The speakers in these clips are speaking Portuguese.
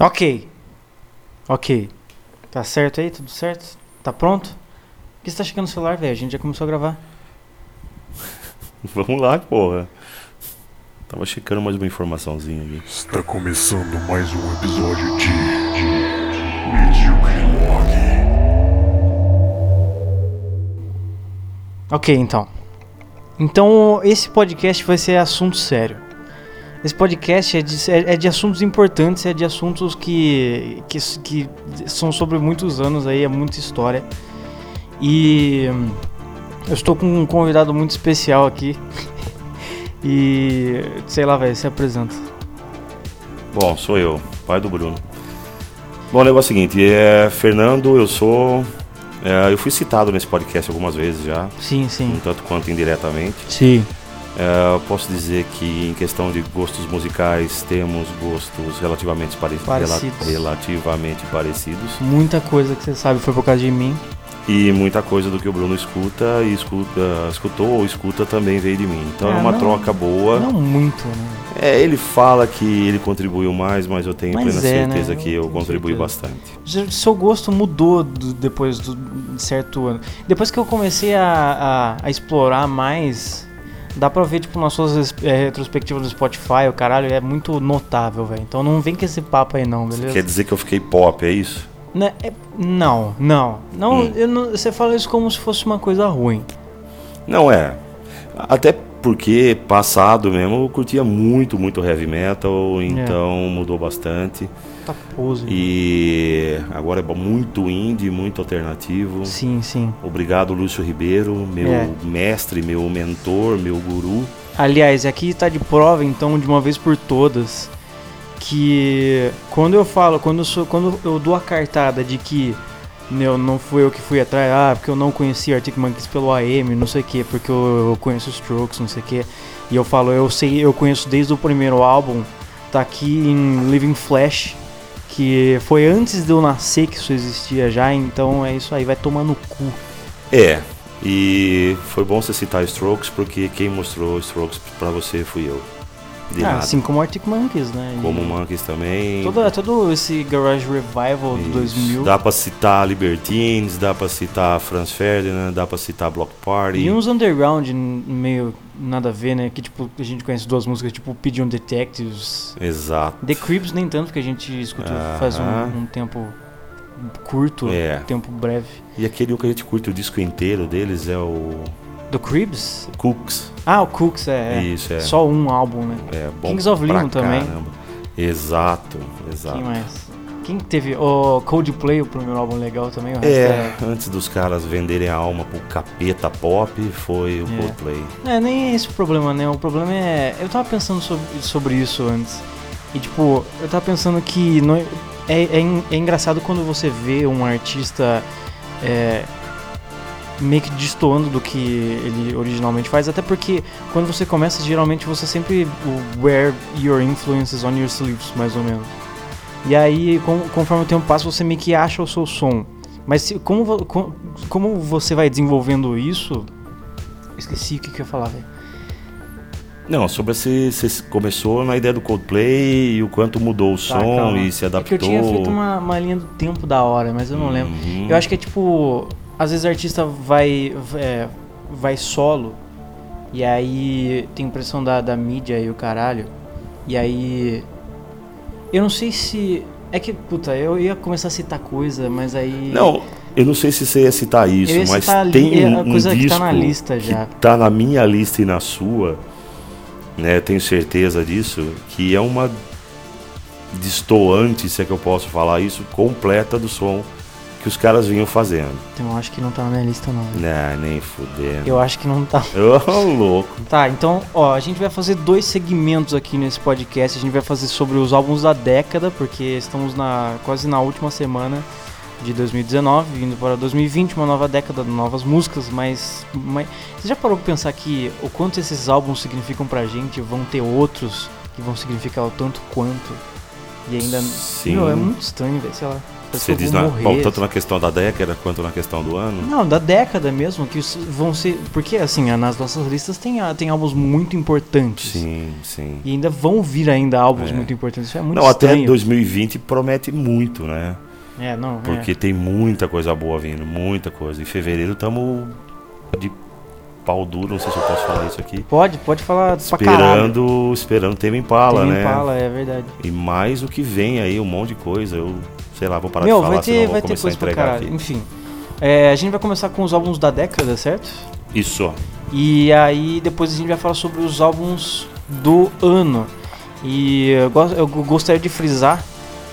Ok. Ok. Tá certo aí? Tudo certo? Tá pronto? Por que você tá chegando no celular, velho? A gente já começou a gravar. Vamos lá, porra. Tava checando mais uma informaçãozinha aqui. Está começando mais um episódio de, de Medíocre Log. Ok, então. Então, esse podcast vai ser assunto sério. Esse podcast é de, é de assuntos importantes, é de assuntos que, que, que são sobre muitos anos aí, é muita história. E hum, eu estou com um convidado muito especial aqui. E sei lá, velho, se apresenta. Bom, sou eu, pai do Bruno. Bom, o negócio é o seguinte, é Fernando, eu sou. é, eu fui citado nesse podcast algumas vezes já, Sim, um sim. tanto quanto indiretamente. Sim. É, eu posso dizer que em questão de gostos musicais temos gostos relativamente, pare Parecidos. rela- relativamente parecidos. Muita coisa que você sabe foi por causa de mim. E muita coisa do que o Bruno escuta e escuta, escutou ou escuta também veio de mim. Então é, É, uma não- troca boa. Não muito, né? É, ele fala que ele contribuiu mais, mas eu tenho Mas plena é, né? certeza que eu tenho contribuí certeza. bastante. Seu gosto mudou do- depois do de certo ano. Depois que eu comecei a, a, a explorar mais, dá pra ver, tipo, nas suas é, retrospectivas do Spotify, o caralho, é muito notável, velho. Então não vem com esse papo aí não, beleza? Quer dizer que eu fiquei pop, é isso? Né, é- não, não. Não, Hum. não- Você fala isso como se fosse uma coisa ruim. Não é. Até porque passado mesmo eu curtia muito, muito heavy metal, então mudou bastante. Tá pose. E agora é muito indie, muito alternativo. Sim, sim. Obrigado, Lúcio Ribeiro, meu É. mestre, meu mentor, meu guru. Aliás, aqui tá de prova, então, de uma vez por todas, que quando eu falo, quando eu, sou, quando eu dou a cartada de que meu, não fui eu que fui atrás, ah, porque eu não conhecia Arctic Monkeys pelo AM, não sei o que, porque eu, eu conheço os Strokes, não sei o que, e eu falo, eu sei, eu conheço desde o primeiro álbum, tá aqui em Living Flash, que foi antes de eu nascer que isso existia já, então é isso aí, vai tomar no cu. É, e foi bom você citar Strokes, porque quem mostrou Strokes pra você fui eu. De ah, nada. assim como Arctic Monkeys, né? Como Monkeys também. Todo, todo esse Garage Revival de Isso. 2000. Dá pra citar Libertines, dá pra citar Franz Ferdinand, dá pra citar Block Party. E uns underground meio nada a ver, né? Que tipo, a gente conhece duas músicas, tipo Pigeon Detectives. Exato. The Creeps nem tanto, que a gente escutou faz Aham. um, um tempo curto, É. tempo breve. E aquele que a gente curte o disco inteiro deles é o Do Creeps? Cooks. Ah, o Cooks, é. é. Isso, é. Só um álbum, né? É bom Kings of Leon também. caramba. Exato, exato. Quem mais? Quem que teve? O Coldplay, o primeiro álbum legal também. O resto É, antes dos caras venderem a alma pro capeta pop, foi o É. Coldplay. É, nem é esse o problema, né? O problema é. Eu tava pensando sobre, sobre isso antes. E tipo, eu tava pensando que não, é, é, é engraçado quando você vê um artista é, meio que destoando do que ele originalmente faz. Até porque quando você começa, geralmente você sempre wear your influences on your sleeves, mais ou menos. E aí, com- conforme o tempo passa, você meio que acha o seu som. Mas se- como, vo- co- como você vai desenvolvendo isso. Esqueci o que, que eu ia falar, velho. Não, sobre se você começou na ideia do Coldplay e o quanto mudou o Tá, som calma. e se É adaptou. que eu tinha feito uma, uma linha do tempo da hora, mas eu não lembro. Uhum. Eu acho que é tipo. Às vezes o artista vai. é, vai solo. E aí tem pressão da, da mídia e o caralho. E aí. Eu não sei se. É que, puta, eu ia começar a citar coisa, mas aí. Não, eu não sei se você ia citar isso, ia mas citar tem um, um coisa que disco tá na lista já. que tá na minha lista e na sua, né? Tenho certeza disso, que é uma destoante, se é que eu posso falar isso, completa do som que os caras vinham fazendo. Então eu acho que não tá na minha lista, não. Né, nem fudendo. Eu acho que não tá. Ô, louco. Tá, então, ó, a gente vai fazer dois segmentos aqui nesse podcast. A gente vai fazer sobre os álbuns da década, porque estamos na quase na última semana de 2019, vindo para 2020, uma nova década, novas músicas, mas, mas você já parou pra pensar que o quanto esses álbuns significam pra gente, vão ter outros que vão significar o tanto quanto? E ainda Sim. Meu, é muito estranho, velho, sei lá. Você diz na, bom, tanto na questão da década quanto na questão do ano. Não, da década mesmo, que vão ser. Porque assim, nas nossas listas tem, tem álbuns muito importantes. Sim, sim. E ainda vão vir ainda álbuns É. muito importantes. Isso é muito Não, até estranho. 2020 promete muito, né? É, não. Porque tem muita coisa boa vindo, muita coisa. Em fevereiro estamos de pau duro, não sei se eu posso falar isso aqui. Pode, pode falar. Esperando, esperando Tame Impala, Tame né? Impala, é verdade. E mais o que vem aí, um monte de coisa. Eu, sei lá, vou parar Meu, de falar, vai senão ter, vou vai ter começar a coisa pra entregar aqui. Enfim. É, a gente vai começar com os álbuns da década, certo? Isso. E aí depois a gente vai falar sobre os álbuns do ano. E eu, gos- eu gostaria de frisar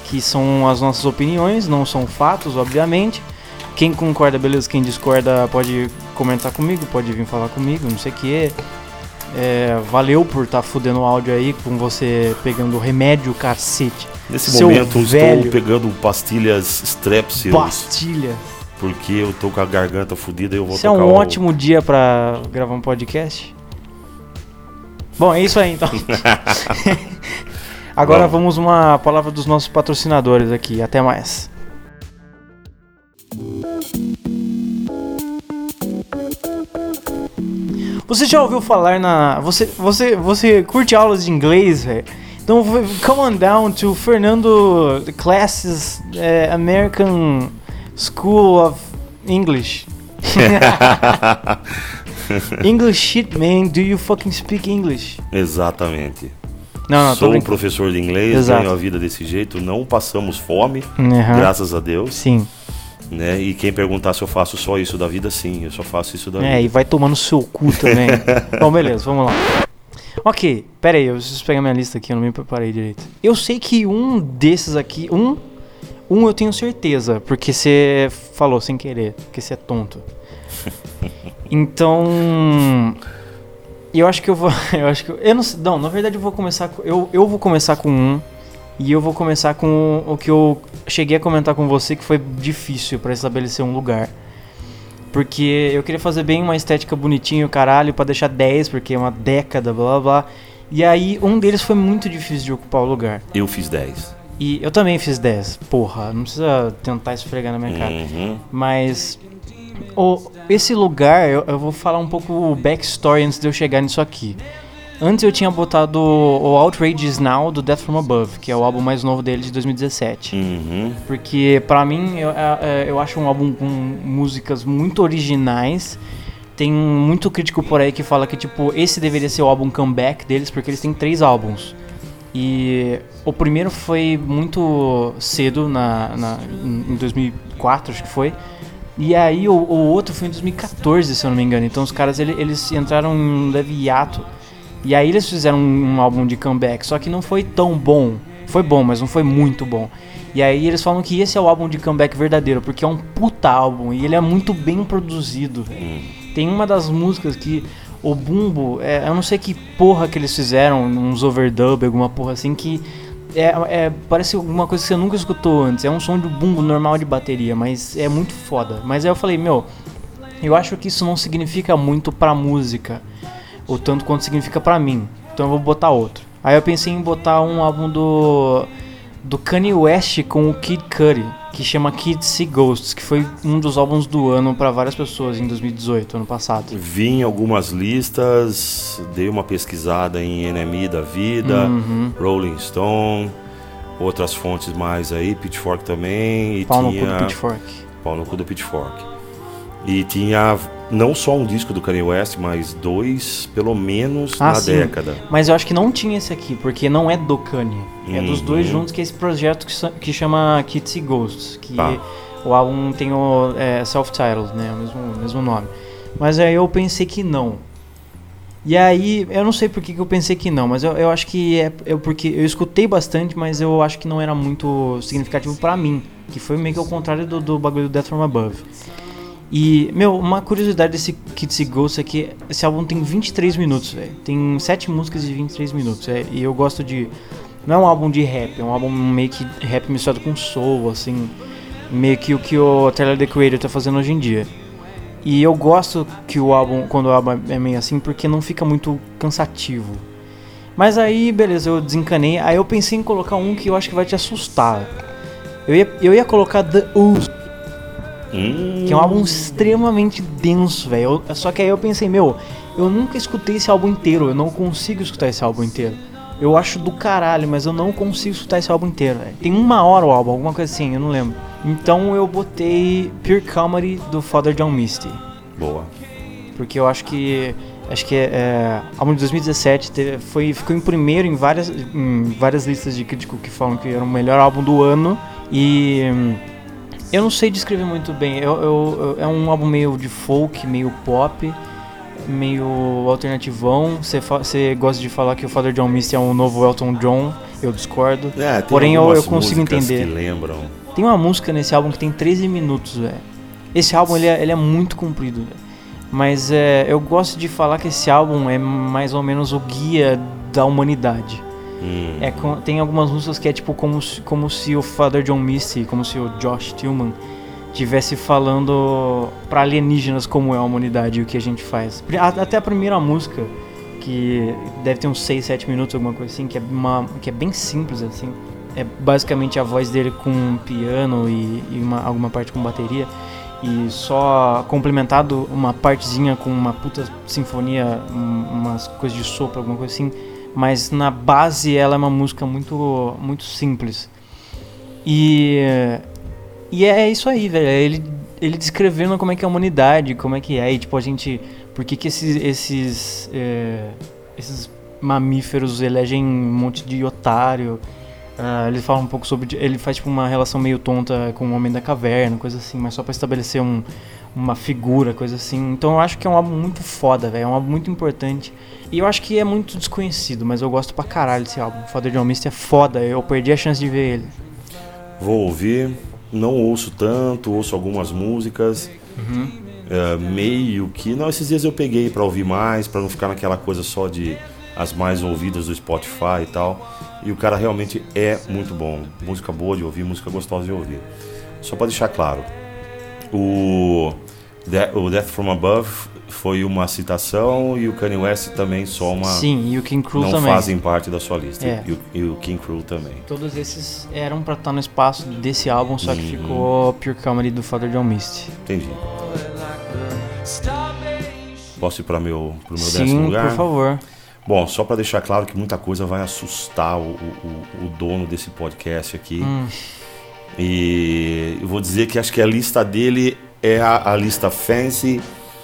que são as nossas opiniões, não são fatos, obviamente. Quem concorda, beleza. Quem discorda pode comentar comigo, pode vir falar comigo, não sei o que. É, valeu por estar fudendo o áudio aí com você pegando remédio, cacete. Nesse Seu momento velho. estou pegando pastilhas Strepsils, Bastilha. porque eu tô com a garganta fodida e eu vou Isso é tocar um o- ótimo dia pra gravar um podcast. Bom, é isso aí então. Agora vamos uma palavra dos nossos patrocinadores aqui. Até mais. Você já ouviu falar na. Você, você, você curte aulas de inglês, velho? Então, come on down to Fernando Classes eh, American School of English. English shit, man. Do you fucking speak English? Exatamente. Não, não, Sou um professor de inglês, Exato. ganho a vida desse jeito, não passamos fome, Aham. graças a Deus, Sim. Né? E quem perguntar se eu faço só isso da vida, sim, eu só faço isso da É, e vida. vai tomar no seu cu também. Bom, beleza, vamos lá. Ok, pera aí, eu preciso pegar minha lista aqui, eu não me preparei direito. Eu sei que um desses aqui, um, um eu tenho certeza, porque você falou sem querer, porque você é tonto. Então, eu acho que eu vou, eu acho que eu, eu não, sei- não, na verdade eu vou começar, com- eu, eu vou começar com um e eu vou começar com o que eu cheguei a comentar com você que foi difícil pra estabelecer um lugar. Porque eu queria fazer bem uma estética bonitinha, caralho, pra deixar 10, porque é uma década, blá blá blá. E aí, um deles foi muito difícil de ocupar o lugar. Eu fiz 10. E eu também fiz 10. Porra, não precisa tentar esfregar na minha cara. Uhum. Mas. o- esse lugar, eu, eu vou falar um pouco o backstory antes de eu chegar nisso aqui. Antes eu tinha botado o Outrage Is Now do Death From Above, que é o álbum mais novo dele de 2017. Uhum. Porque pra mim eu, é- é- eu acho um álbum com músicas muito originais. Tem muito crítico por aí que fala que tipo esse deveria ser o álbum comeback deles, porque eles têm três álbuns. E o primeiro foi muito cedo, na, na- em em 2004 acho que foi. E aí o, o outro foi em 2014, se eu não me engano. Então os caras ele- eles entraram em um leve hiato. E aí eles fizeram um, um álbum de comeback, só que não foi tão bom. Foi bom, mas não foi muito bom. E aí eles falam que esse é o álbum de comeback verdadeiro, porque é um puta álbum e ele é muito bem produzido. Tem uma das músicas que o bumbo, é, eu não sei que porra que eles fizeram, uns overdub, alguma porra assim, que é, é- parece alguma coisa que você nunca escutou antes. É um som de bumbo normal de bateria, mas é muito foda. Mas aí eu falei, meu, eu acho que isso não significa muito pra música, o tanto quanto significa pra mim. Então eu vou botar outro. Aí eu pensei em botar um álbum do do Kanye West com o Kid Cudi, que chama Kid See Ghosts, que foi um dos álbuns do ano pra várias pessoas em 2018, ano passado. Vi em algumas listas, dei uma pesquisada em NME da vida, Uhum. Rolling Stone, outras fontes mais aí, Pitchfork também, e Pau no cu do Pitchfork. pau no cu do Pitchfork. E tinha não só um disco do Kanye West, mas dois, pelo menos, Ah, na sim. década. Mas eu acho que não tinha esse aqui, porque não é do Kanye. É dos Uhum. dois juntos que é esse projeto que, que chama Kids See Ghosts. Que Tá. o álbum tem o é, self-titled, né? O mesmo, o mesmo nome. Mas aí eu pensei que não. E aí, eu não sei por que, que eu pensei que não, mas eu, eu acho que é, é porque eu escutei bastante, mas eu acho que não era muito significativo pra mim. Que foi meio que ao contrário do, do bagulho do Death From Above. E, meu, uma curiosidade desse Kids See Ghosts é que esse álbum tem 23 minutos, velho. Tem 7 músicas de 23 minutos. é, e eu gosto de. Não é um álbum de rap, é um álbum meio que rap misturado com soul, assim. Meio que o que o Tyler The Creator tá fazendo hoje em dia. E eu gosto que o álbum, quando o álbum é meio assim, porque não fica muito cansativo. Mas aí, beleza, eu desencanei. Aí eu pensei em colocar um que eu acho que vai te assustar. Eu ia, eu ia colocar The Ooze, Hum, que é um álbum extremamente denso, velho. Só que aí eu pensei, meu, eu nunca escutei esse álbum inteiro, eu não consigo escutar esse álbum inteiro. Eu acho do caralho, mas eu não consigo escutar esse álbum inteiro, velho. Tem uma hora o álbum, alguma coisa assim, eu não lembro. Então eu botei Pure Comedy do Father John Misty. Boa. Porque eu acho que. Acho que é. é álbum de 2017 teve- foi, ficou em primeiro em várias, em várias listas de crítico que falam que era o melhor álbum do ano. E. Eu não sei descrever muito bem. Eu, eu- eu- é um álbum meio de folk, meio pop, meio alternativão. Você gosta de falar que o Father John Misty é um novo Elton John. Eu discordo. É, tem Porém, eu- eu consigo entender. Tem uma música nesse álbum que tem 13 minutos, velho. Esse álbum ele é, ele é muito comprido, velho. Mas é, eu gosto de falar que esse álbum é mais ou menos o guia da humanidade. Hum, É, tem algumas músicas que é tipo como como se o Father John Misty, como se o Josh Tillman estivesse falando pra alienígenas como é a humanidade e o que a gente faz. Até a primeira música, que deve ter uns 6, 7 minutos, alguma coisa assim, que é, uma, que é bem simples assim. É basicamente a voz dele com piano e, e uma, alguma parte com bateria. E só complementado uma partezinha com uma puta sinfonia, um- umas coisas de sopro, alguma coisa assim mas na base ela é uma música muito muito simples. E e é isso aí, velho. É Ele ele descrevendo como é que é a humanidade, como é que é, e tipo a gente, por que que esses esses é, esses mamíferos elegem um monte de otário. Ah, ele fala um pouco sobre. Ele faz tipo uma relação meio tonta com o Homem da Caverna, coisa assim, mas só pra estabelecer um, uma figura, coisa assim. Então eu acho que é um álbum muito foda, velho. É um álbum muito importante. E eu acho que é muito desconhecido, mas eu gosto pra caralho desse álbum. Father John Misty é foda, eu perdi a chance de ver ele. Vou ouvir, não ouço tanto, ouço algumas músicas. É, meio que. Não, esses dias eu peguei pra ouvir mais, pra não ficar naquela coisa só de as mais ouvidas do Spotify e tal. E o cara realmente é muito bom. Música boa de ouvir, música gostosa de ouvir. Só pra deixar claro, o, De- o Death from Above foi uma citação e o Kanye West também só uma. Sim, e o King Cruel não também. fazem parte da sua lista. É. E, o, e o King Cruel também. Todos esses eram pra estar no espaço desse álbum, só que Uhum. ficou Pure Comedy do Father John Misty. Entendi. Posso ir para meu, pro meu Sim, décimo lugar? por favor. Bom, só para deixar claro que muita coisa vai assustar o, o, o- o dono desse podcast aqui. Hum. E eu vou dizer que acho que a lista dele é a, a lista fancy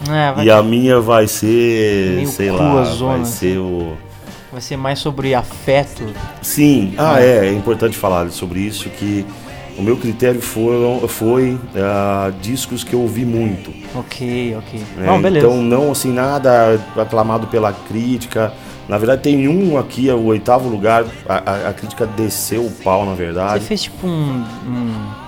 É, e a minha vai ser, sei lá, cruazona, vai ser o... vai ser mais sobre afeto. Sim, ah é, é importante falar sobre isso que o meu critério foram, foi ah, discos que eu ouvi muito. Ok, ok. né? Não, beleza. Então não assim nada aclamado pela crítica. Na verdade tem um aqui, é o oitavo lugar. A, a- a crítica desceu o pau, na Você verdade. fez tipo um. um.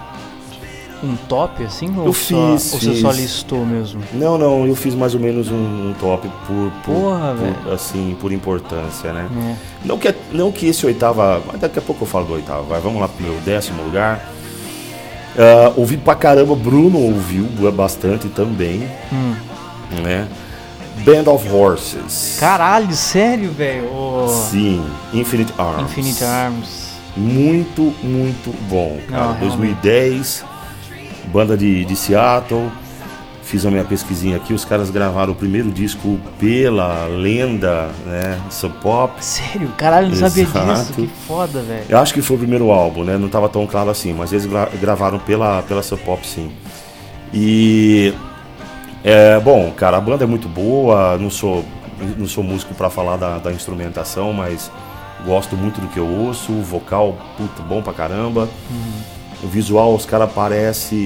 Um top assim? Ou Eu só, fiz, Ou você só fiz. listou mesmo? Não, não, eu fiz mais ou menos um, um top por, por, Porra, por, velho. assim, por importância, né? É. Não que, não que esse oitava, mas daqui a pouco eu falo do oitavo. Vai, vamos lá pro meu décimo lugar. Ah, ouvi pra caramba, Bruno ouviu bastante também, Hum. né? Band of Horses. Caralho, sério, velho? Ô, Sim, Infinite Arms. Infinite Arms. Muito, muito bom, cara. Não, 2010, banda de, de Seattle. Fiz a minha pesquisinha aqui, os caras gravaram o primeiro disco pela lenda, né? Sub Pop. Sério? Caralho, não sabia disso. Exato. Que foda, velho. Eu acho que foi o primeiro álbum, né? Não tava tão claro assim, mas eles gra- gravaram pela, pela Sub Pop, sim. E. É, bom, cara, a banda é muito boa. Não sou, não sou músico pra falar da, da instrumentação, mas gosto muito do que eu ouço. O vocal, puta, bom pra caramba. O visual, os caras parecem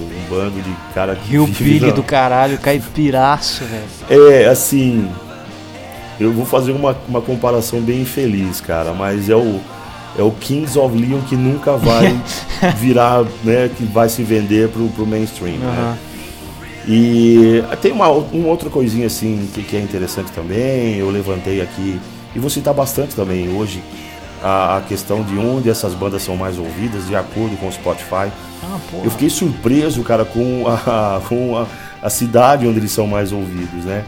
um bando de cara que Rio na- do caralho, caipiraço, velho. é, assim. Eu vou fazer uma, uma comparação bem infeliz, cara, mas é o, é o Kings of Leon que nunca vai virar, né, que vai se vender pro, pro mainstream, né? Aham. E tem uma, uma outra coisinha assim que, que é interessante também, eu levantei aqui, e vou citar bastante também hoje, a, a questão de onde essas bandas são mais ouvidas, de acordo com o Spotify. Ah. Eu fiquei surpreso, cara, com a, com a, a cidade onde eles são mais ouvidos, né?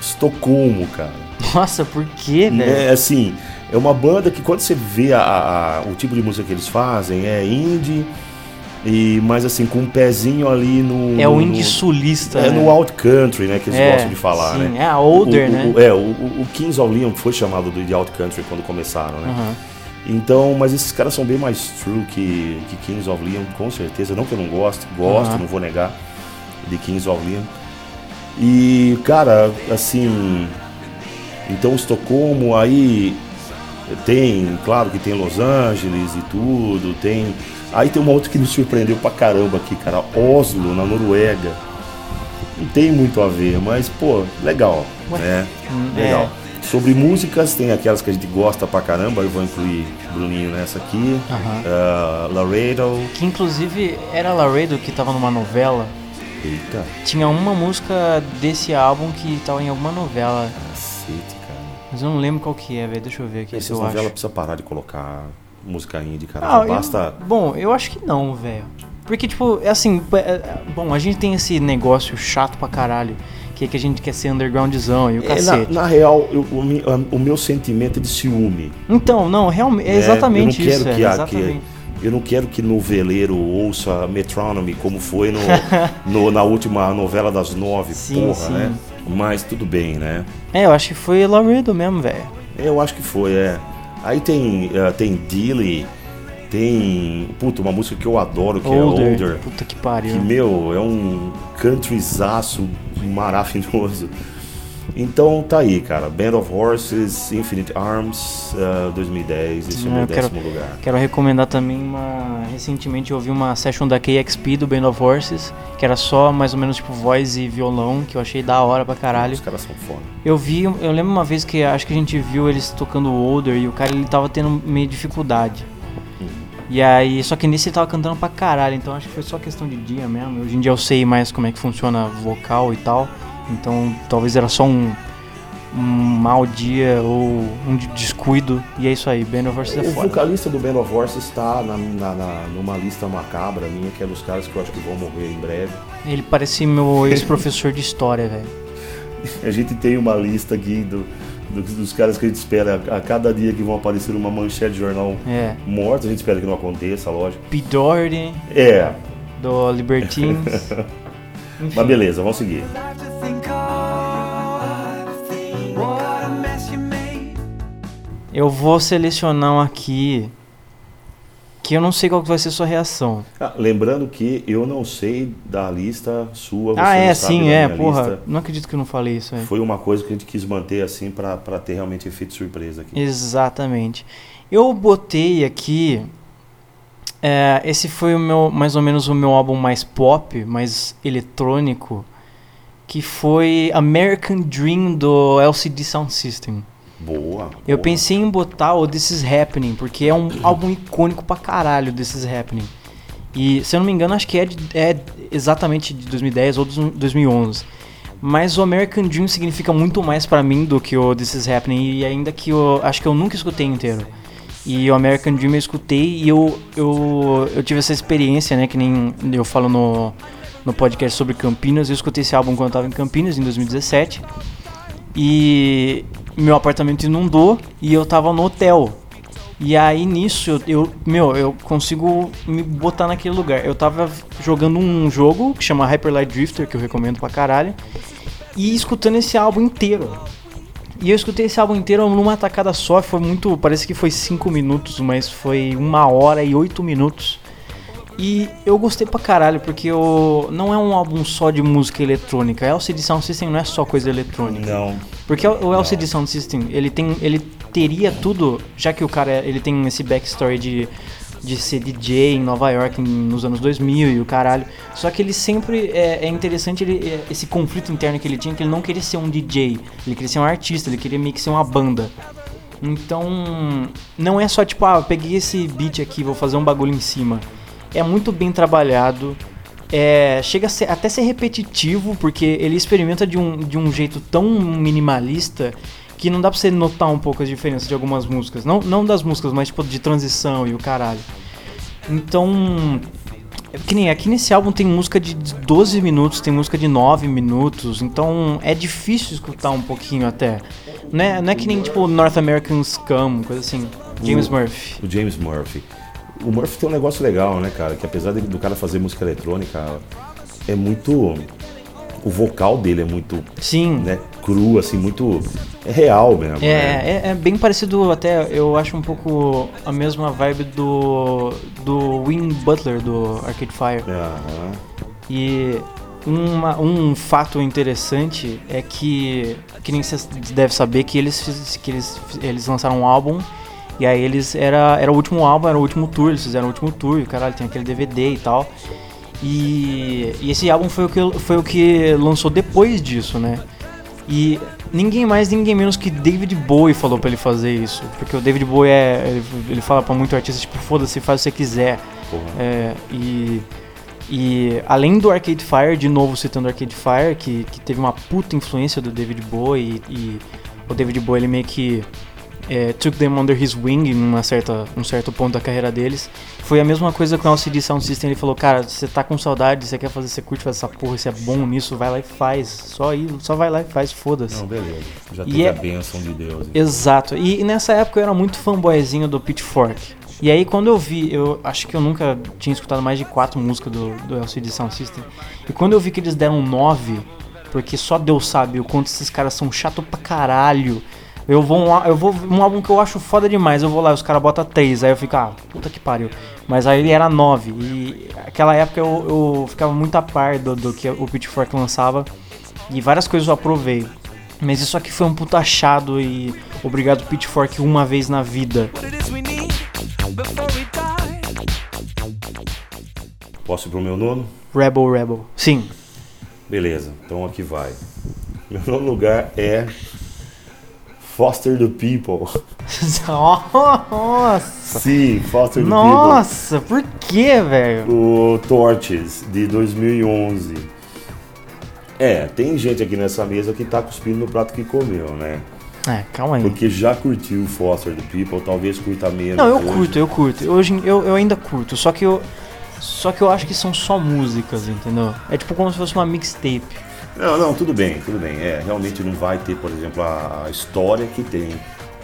Estocolmo, cara. Nossa, por quê, velho? É assim, é uma banda que quando você vê a- a- o tipo de música que eles fazem, é indie, E, mas assim, com um pezinho ali no. É o indie sulista. É né? no out country, né? Que eles É, gostam de falar, sim, né? é a older, o, né? O, é, o, o Kings of Leon foi chamado do de out country quando começaram, né? Aham. Então, mas esses caras são bem mais true que, que Kings of Leon, com certeza. Não que eu não goste, gosto, Aham. não vou negar, de Kings of Leon. E, cara, assim. Então, Estocolmo aí tem, claro que tem Los Angeles e tudo, tem. Aí tem uma outra que me surpreendeu pra caramba aqui, cara. Oslo, na Noruega. Não tem muito a ver, mas, pô, legal, né? Legal. Sobre músicas, tem aquelas que a gente gosta pra caramba, eu vou incluir Bruninho nessa aqui. Aham. Ah, Laredo. Que inclusive era Laredo que tava numa novela. Eita, Tinha uma música desse álbum que tava em alguma novela. cacete, cara. Mas eu não lembro qual que é, velho. Deixa eu ver aqui Essas novelas precisa parar de colocar música indie, cara. Ah, Já eu- basta. Bom, eu acho que não, velho. Porque, tipo, é assim, é- é- bom, a gente tem esse negócio chato pra caralho, que é que a gente quer ser undergroundzão e o É, na, cacete. na real, eu- o, o meu sentimento é de ciúme. Então, não, realmente, é É, exatamente eu não isso, quero é, que, a- exatamente. que eu não quero que no veleiro ouça Metronomy como foi no, no- na última novela das nove, Sim, porra, sim. né? Mas tudo bem, né? É, eu acho que foi Laredo mesmo, velho. Eu acho que foi, é. Aí tem, eh, tem Dilly, tem. Puta, uma música que eu adoro, que Older. é Older. Puta que Que, pariu. meu, é um countryzaço maravilhoso. Então tá aí, cara. Band of Horses, Infinite Arms, eh, 2010, esse é o Ah, meu eu quero- décimo lugar. Quero recomendar também uma. Recentemente eu ouvi uma session da KXP do Band of Horses, que era só mais ou menos tipo voz e violão, que eu achei da hora pra caralho. Os caras são foda. Eu vi, eu lembro uma vez que acho que a gente viu eles tocando Older e o cara ele tava tendo meio dificuldade. E aí, só que nesse ele tava cantando pra caralho, então acho que foi só questão de dia mesmo. Hoje em dia eu sei mais como é que funciona vocal e tal, então talvez era só um, um mau dia ou um de- descuido, e é isso aí, Band of Horses é O foda. vocalista do Band of Horses está na, na- na- numa lista macabra minha, que é dos caras que eu acho que vão morrer em breve. Ele parece meu ex-professor de história, velho. A gente tem uma lista aqui do- do- dos caras que a gente espera a, a cada dia que vão aparecer uma manchete de jornal É. morto. A gente espera que não aconteça, lógico. P. Doherty, É, do Libertines. Mas beleza, vamos seguir. Eu vou selecionar um aqui que eu não sei qual que vai ser sua reação. Ah, lembrando que eu não sei da lista sua, você ah, é, sim, é, porra. lista. Não acredito que eu não falei isso, é. Foi uma coisa que a gente quis manter assim pra ter realmente efeito surpresa aqui. Exatamente. Eu botei aqui. É, esse foi o meu, mais ou menos o meu álbum mais pop, mais eletrônico, que foi American Dream do LCD Sound System. Boa. Eu boa. pensei em botar o This Is Happening, porque é um álbum icônico pra caralho, This Is Happening. E, se eu não me engano, acho que é, de- é exatamente de 2010 ou dos 2011. Mas o American Dream significa muito mais pra mim do que o This Is Happening, e ainda que eu acho que eu nunca escutei inteiro. E o American Dream eu escutei e eu, eu, eu tive essa experiência, né, que nem eu falo no, no podcast sobre Campinas. Eu escutei esse álbum quando eu tava em Campinas, em 2017. E meu apartamento inundou e eu tava no hotel. E aí nisso eu, eu- meu, eu consigo me botar naquele lugar. Eu tava jogando um jogo que chama Hyper Light Drifter, que eu recomendo pra caralho, e escutando esse álbum inteiro. E eu escutei esse álbum inteiro numa tacada só, foi muito, parece que foi 5 minutos, mas foi uma hora e 8 minutos. E eu gostei pra caralho, porque eu, não é um álbum só de música eletrônica. LCD Sound System não é só coisa eletrônica. Não. Porque o o LCD Sound System, ele tem, ele teria tudo, já que o cara, ele tem esse backstory de, de ser DJ em Nova York nos anos 2000 e o caralho. Só que ele sempre, é, é interessante ele, é, esse conflito interno que ele tinha, que ele não queria ser um DJ, ele queria ser um artista, ele queria meio que ser uma banda. Então, não é só tipo, ah, eu peguei esse beat aqui, vou fazer um bagulho em cima. É muito bem trabalhado. É, chega a ser, até ser repetitivo, porque ele experimenta de um, de um jeito tão minimalista que não dá pra você notar um pouco as diferenças de algumas músicas. Não, não das músicas, mas tipo de transição e o caralho. Então, é que nem aqui nesse álbum tem música de 12 minutos, tem música de 9 minutos, então é difícil escutar um pouquinho até. Não é, não é que nem tipo North American Scum, coisa assim. James O- Murphy. O James Murphy. o Murphy tem um negócio legal, né, cara? Que apesar do cara fazer música eletrônica, é muito. O vocal dele é muito Sim. né, cru, assim, muito. É real mesmo. É, né? é, é bem parecido até, eu acho um pouco a mesma vibe do do Win Butler do Arcade Fire. Aham. E uma- um fato interessante é que, que nem você deve saber, que eles, que eles, eles lançaram um álbum e aí eles era, era o último álbum, era o último tour, eles fizeram o último tour, e caralho, tem aquele DVD e tal. E, e esse álbum foi o, que, foi o que lançou depois disso, né? E ninguém mais, ninguém menos que David Bowie falou pra ele fazer isso. Porque o David Bowie é. Ele, ele fala pra muito artista, tipo, foda-se, faz o que você quiser. É, e, e além do Arcade Fire, de novo citando Arcade Fire, que, que teve uma puta influência do David Bowie e, e o David Bowie ele meio que é, took them under his wing em uma certa, um certo ponto da carreira deles. Foi a mesma coisa com o LCD Sound System, ele falou, cara, você tá com saudade, você quer fazer, você curte fazer essa porra, você é bom nisso, vai lá e faz. Só aí, só vai lá e faz, foda-se. Não, beleza. Já E teve é- a bênção de Deus. então. Exato. E, e nessa época eu era muito fanboyzinho do Pitchfork. E aí quando eu vi, eu acho que eu nunca tinha escutado mais de quatro músicas do, do LCD Sound System. E quando eu vi que eles deram nove, porque só Deus sabe o quanto esses caras são chato pra caralho. Eu vou, um, eu vou um álbum que eu acho foda demais, eu vou lá, os caras botam três, aí eu fico, ah, puta que pariu. Mas aí ele era nove. E aquela época eu, eu ficava muito a par do, do que o Pitchfork lançava. E várias coisas eu aprovei. Mas isso aqui foi um puta achado e obrigado Pitchfork uma vez na vida. Posso ir pro meu nono? Rebel Rebel. Sim. Beleza, então aqui vai. Meu nono lugar é Foster the People. Nossa! Sim, Foster the Nossa, por que, velho? People. O Torches, de 2011. É, tem gente aqui nessa mesa que tá cuspindo no prato que comeu, né? É, calma aí. Porque já curtiu Foster the People, talvez curta menos. Não, eu hoje. curto, eu curto. Hoje eu, eu ainda curto, só que eu. Só que eu acho que são só músicas, entendeu? É tipo como se fosse uma mixtape. Não, não, tudo bem, tudo bem. É, realmente não vai ter, por exemplo, a, a história que tem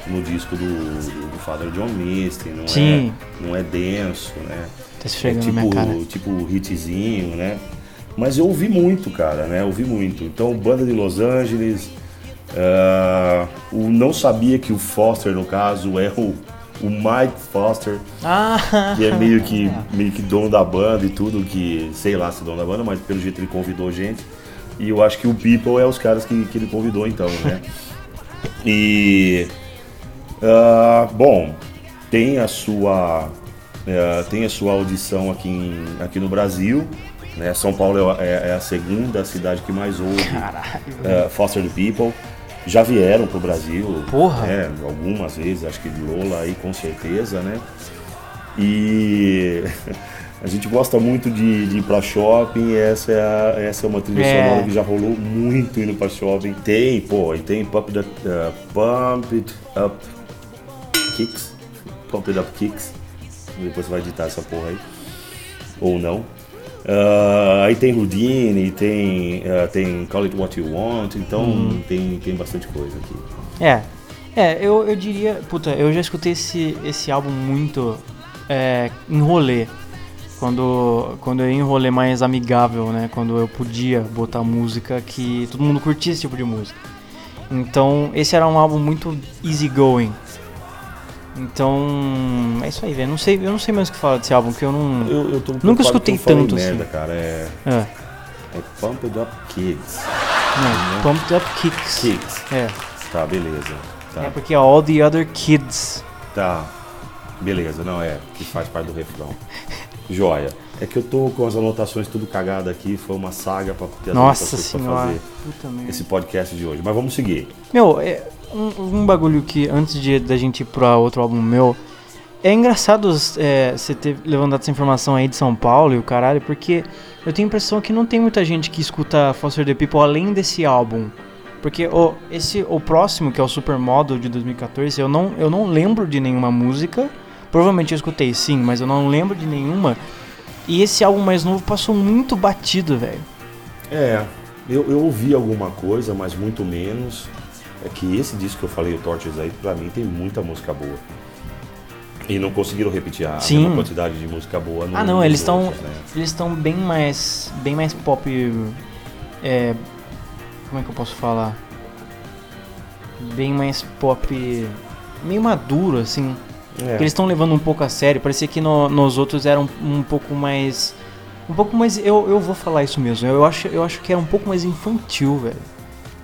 no disco do, do, do Father John Misty, não Sim. é, não é denso, né? Tá É esfregando na minha cara. tipo, tipo hitzinho, né? Mas eu ouvi muito, cara, né? Ouvi muito. Então, banda de Los Angeles, ah, o não sabia que o Foster, no caso, é o, o Mike Foster, Ah! que é meio que, meio que dono da banda e tudo, que sei lá se é dono da banda, mas pelo jeito ele convidou gente. E eu acho que o People é os caras que, que ele convidou então, né? E. ah, bom, tem a sua. eh, tem a sua audição aqui, em- aqui no Brasil. Né? São Paulo é, é a segunda cidade que mais ouve Caralho. eh, Foster the People. Já vieram pro Brasil. Porra. né, algumas vezes, acho que de Lola aí com certeza, né? E a gente gosta muito de, de ir pra shopping, essa é, a- essa é uma trilha É. sonora que já rolou muito indo pra shopping. Tem, pô, e tem Pump It Up, uh, Pump It Up Kicks. Pump It Up Kicks. Depois você vai editar essa porra aí. Ou não. Ah, aí tem Houdini, tem, ah, tem Call It What You Want, então Uhum. tem, tem bastante coisa aqui. É. É, eu, eu diria. Puta, eu já escutei esse, esse álbum muito é, em rolê. Quando, quando eu ia em rolê mais amigável, né? Quando eu podia botar música que todo mundo curtia esse tipo de música. Então, esse era um álbum muito easygoing. Então, é isso aí, velho. Não sei, eu não sei mais o que falar desse álbum, que eu não. Eu, eu Nunca escutei eu tanto, merda, assim. cara. É, É, é Pump It Up Kids. não, Pumped Up Kicks. Kicks. É, Tá, beleza. Tá, é porque é All the Other Kids. tá. Beleza, não é. Que faz parte do refrão. Joia. É que eu tô com as anotações tudo cagada aqui. Foi uma saga pra ter as Nossa senhora. fazer Puta merda. esse podcast de hoje. Mas vamos seguir. Meu, é um, um bagulho que antes de da gente ir pra outro álbum meu, é engraçado é, você ter levantado essa informação aí de São Paulo e o caralho, porque eu tenho a impressão que não tem muita gente que escuta Foster the People além desse álbum. Porque o, esse, o próximo, que é o Supermodel de 2014, eu não, eu não lembro de nenhuma música. Provavelmente eu escutei sim, mas eu não lembro de nenhuma. E esse álbum mais novo passou muito batido, velho. É, eu, eu ouvi alguma coisa, mas muito menos. É que esse disco que eu falei, o Torches aí, pra mim tem muita música boa. E não conseguiram repetir a Sim. mesma quantidade de música boa no Ah, não, eles estão né? eles estão bem mais bem mais pop é, como é que eu posso falar? Bem mais pop meio maduro assim. É. Eles estão levando um pouco a sério. Parecia que no- nos outros era um, um pouco mais um pouco mais eu, eu vou falar isso mesmo. Eu acho eu acho que era um pouco mais infantil, velho.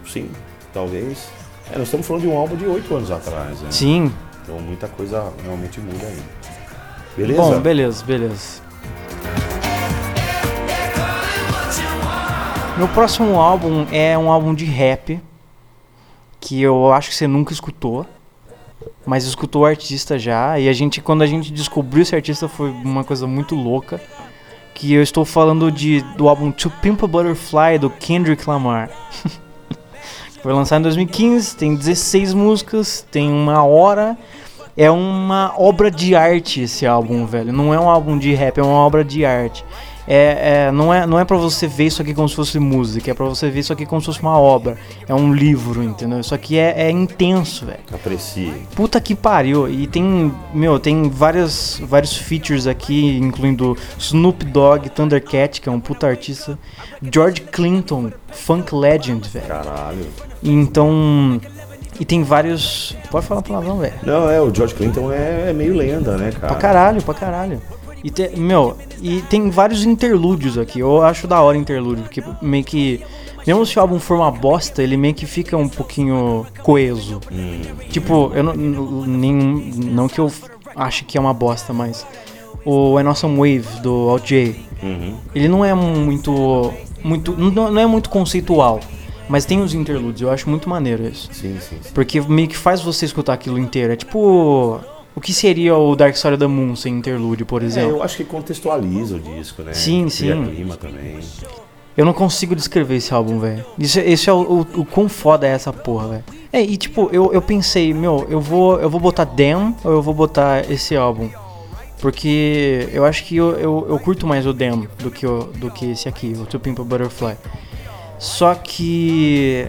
Sim, talvez. É, nós estamos falando de um álbum de oito anos atrás, né? Sim. Então muita coisa realmente muda aí. Beleza? Bom, beleza, beleza. Meu próximo álbum é um álbum de rap que eu acho que você nunca escutou, mas escutou o artista já e a gente quando a gente descobriu esse artista foi uma coisa muito louca, que eu estou falando de do álbum To Pimp a Butterfly do Kendrick Lamar. Foi lançado em 2015, tem 16 músicas, tem uma hora. É uma obra de arte esse álbum, velho. Não é um álbum de rap, é uma obra de arte. É, é, não, é, não é pra você ver isso aqui como se fosse música, é pra você ver isso aqui como se fosse uma obra. É um livro, entendeu? Isso aqui é, é intenso, velho. Aprecie. Puta que pariu. E tem, meu, tem várias, vários features aqui, incluindo Snoop Dogg, Thundercat, que é um puta artista, George Clinton, Funk Legend, velho. Caralho. Então. E tem vários. Pode falar palavrão, velho. Não, é, o George Clinton é, é meio lenda, né, cara? Pra caralho, pra caralho. E te- meu, e tem vários interlúdios aqui. Eu acho da hora interlúdio, porque meio que. Mesmo se o álbum for uma bosta, ele meio que fica um pouquinho coeso. Hum, Tipo, eu não, nem, não que eu ache que é uma bosta, mas o An Awesome Wave do Alt J, uhum. ele não é muito muito não, não é muito conceitual, mas tem os interlúdios, eu acho muito maneiro isso. Sim, sim, sim. Porque meio que faz você escutar aquilo inteiro. É tipo o que seria o Dark Side of the Moon sem interlúdio, por É, exemplo? eu acho que contextualiza o disco, né? Sim, sim. clima também. Eu não consigo descrever esse álbum, velho. Isso, esse é o, o, o quão foda é essa porra, velho. É, e tipo, eu, eu pensei, meu, eu vou, eu vou botar Damn ou eu vou botar esse álbum? Porque eu acho que eu, eu, eu curto mais o Damn do que, o, do que esse aqui, o To Pimp a Butterfly. Só que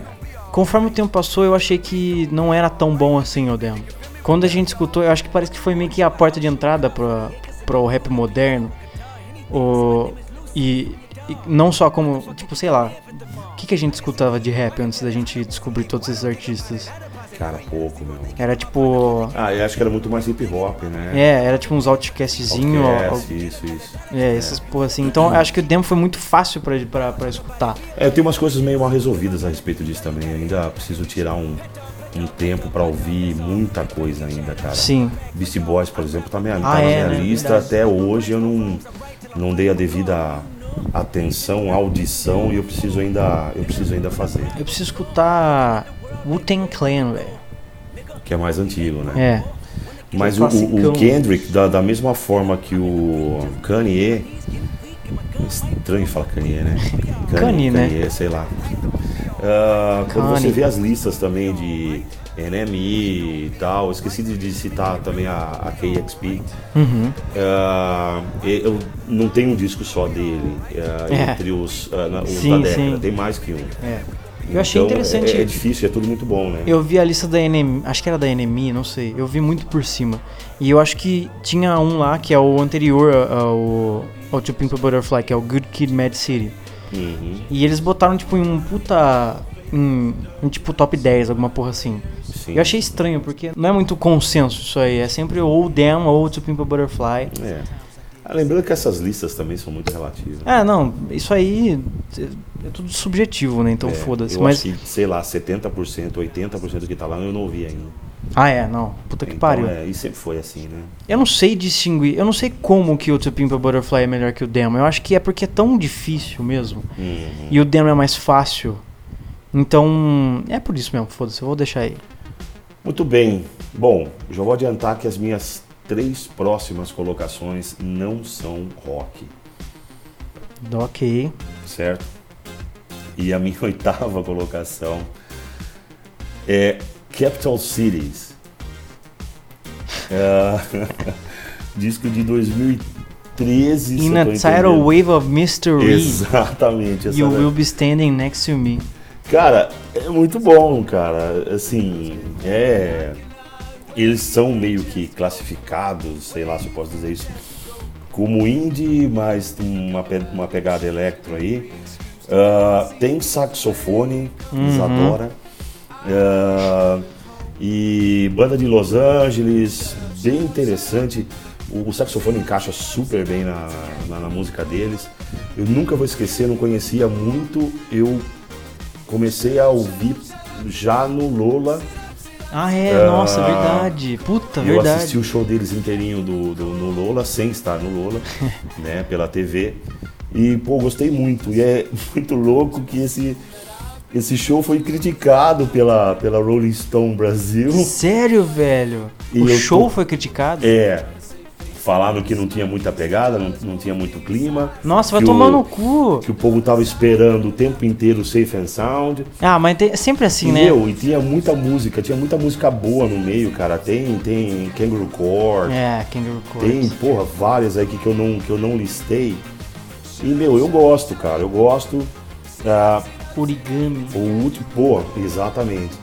conforme o tempo passou, eu achei que não era tão bom assim o Damn. Quando a gente escutou, eu acho que parece que foi meio que a porta de entrada pra o rap moderno. O, e, e não só como, tipo, sei lá, o que, que a gente escutava de rap antes da gente descobrir todos esses artistas? Cara, pouco, meu. Era tipo. Ah, eu acho que era muito mais hip hop, né? É, era tipo uns outcastzinho. Outcast, isso, isso. É, essas porra assim. Então eu acho que o demo foi muito fácil pra, pra, pra escutar. É, eu tenho umas coisas meio mal resolvidas a respeito disso também. Ainda preciso tirar um, um tempo pra ouvir muita coisa ainda, cara. Sim. Beastie Boys, por exemplo, tá, minha, Ah, tá na é, minha né? lista. Verdade. Até hoje eu não, não dei a devida atenção, audição e eu preciso ainda, eu preciso ainda fazer. Eu preciso escutar Wu-Tang Clan, velho. Que é mais antigo, né? É. Mas é o, o- Kendrick, da, da mesma forma que o Kanye. Estranho falar Kanye, né? Kanye, né? Kanye, sei lá. Ah, quando você vê as listas também de NME e tal, esqueci de, citar também a, a KXP. Uhum. E- eu não tenho um disco só dele ah, É. entre os, na- os Sim, da década, sim. tem mais que um. É. Eu achei Então, interessante. É, é difícil, é tudo muito bom, né? Eu vi a lista da NME, acho que era da NME, não sei. Eu vi muito por cima. E eu acho que tinha um lá que é o anterior ao, ao To Pimp a Butterfly, que é o Good Kid, Mad City. Uhum, E eles botaram tipo em um puta. Em, em, tipo top 10, alguma porra assim. sim. Eu achei estranho, porque não é muito consenso isso aí. É sempre ou o Dem ou To Pimp a Butterfly. É. Ah, lembrando que essas listas também são muito relativas. É, não, isso aí é tudo subjetivo, né? Então É, foda-se. Mas. que, sei lá, 70%, 80% do que tá lá eu não ouvi ainda. Ah, é, não. Puta que Então, pariu. É, e sempre foi assim, né? Eu não sei distinguir, eu não sei como que o To Pimp a Butterfly é melhor que o Demo. Eu acho que é porque é tão difícil mesmo. Uhum. E o Demo é mais fácil. Então, é por isso mesmo, foda-se, eu vou deixar aí. Muito bem. Bom, já vou adiantar que as minhas três próximas colocações não são rock, Ok. certo? E a minha oitava colocação é Capital Cities. É, disco de 2013. se In a tidal wave of mystery, Exatamente. you will be standing next to me. Cara, é muito bom, cara. Assim, é. eles são meio que classificados, sei lá se eu posso dizer isso, como indie, mas tem uma, pe- uma pegada electro aí. Ah, tem saxofone, Isadora. Ah, e banda de Los Angeles, bem interessante. O, o saxofone encaixa super bem na, na, na música deles. Eu nunca vou esquecer, não conhecia muito. Eu comecei a ouvir já no Lola. Ah, é, nossa, verdade. Puta, eu verdade. assisti o show deles inteirinho do, do- no Lola, sem estar no Lola, né, pela TV. E, pô, gostei muito. E é muito louco que esse, esse show foi criticado pela, pela Rolling Stone Brasil. Sério, velho? E o show tô- foi criticado? É, falaram que não tinha muita pegada, não, não tinha muito clima. Nossa, vai tomar o- no cu. Que o povo tava esperando o tempo inteiro Safe and Sound. Ah, mas tem- é sempre assim, né? Entendeu? E tinha muita música, tinha muita música boa no meio, cara. Tem, tem Kangaroo Court, É, Kangaroo tem, Court. porra, várias aí que, que, eu não, que eu não listei. E, meu, eu gosto, cara, eu gosto. Ah, Origami. o último, pô, exatamente.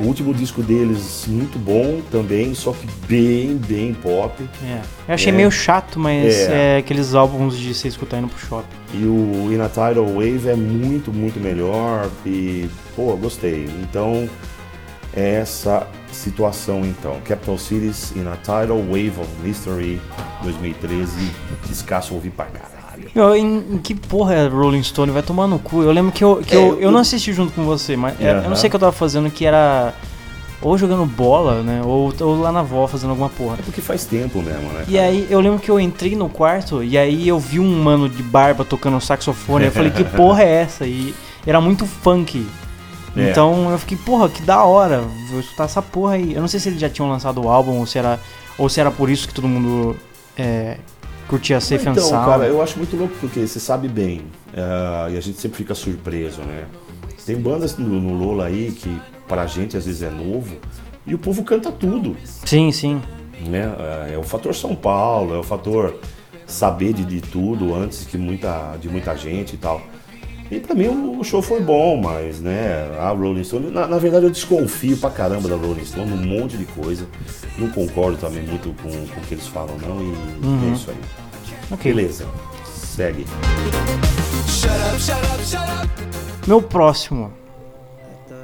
O último disco deles, muito bom também, só que bem, bem pop. É. Eu achei É. meio chato, mas É. é. aqueles álbuns de você escutar indo pro shopping. E o In a Tidal Wave é muito, muito melhor. E, pô, gostei. Então, é essa situação então. Capital Cities In a Tidal Wave of Mystery 2013. Descasso ouvir pra caralho. Meu, em, em que porra é Rolling Stone? Vai tomar no cu. Eu lembro que eu, que É, eu, eu- eu não assisti junto com você, mas é, eu não sei o que eu tava fazendo, que era ou jogando bola, né? Ou, ou lá na avó fazendo alguma porra. É porque faz tempo mesmo, né? E aí eu lembro que eu entrei no quarto e aí eu vi um mano de barba tocando saxofone. Eu falei, que porra é essa? E era muito funk. É. Então eu fiquei, porra, que da hora, vou escutar essa porra aí. Eu não sei se eles já tinham lançado o álbum ou se era, ou se era por isso que todo mundo é, curtia Safe and Então, Sound. cara, eu acho muito louco porque você sabe bem, ah, e a gente sempre fica surpreso, né? Tem bandas no, no Lola aí que pra gente às vezes é novo e o povo canta tudo, Sim, sim. né? Ah, É o fator São Paulo, é o fator saber de, de tudo antes que muita, de muita gente e tal. E pra mim o, show foi bom, mas, né, a Rolling Stone, na, na verdade eu desconfio pra caramba da Rolling Stone, um monte de coisa. Não concordo também muito com, com o que eles falam, não, e é isso aí. Ok. Beleza, segue. Meu próximo.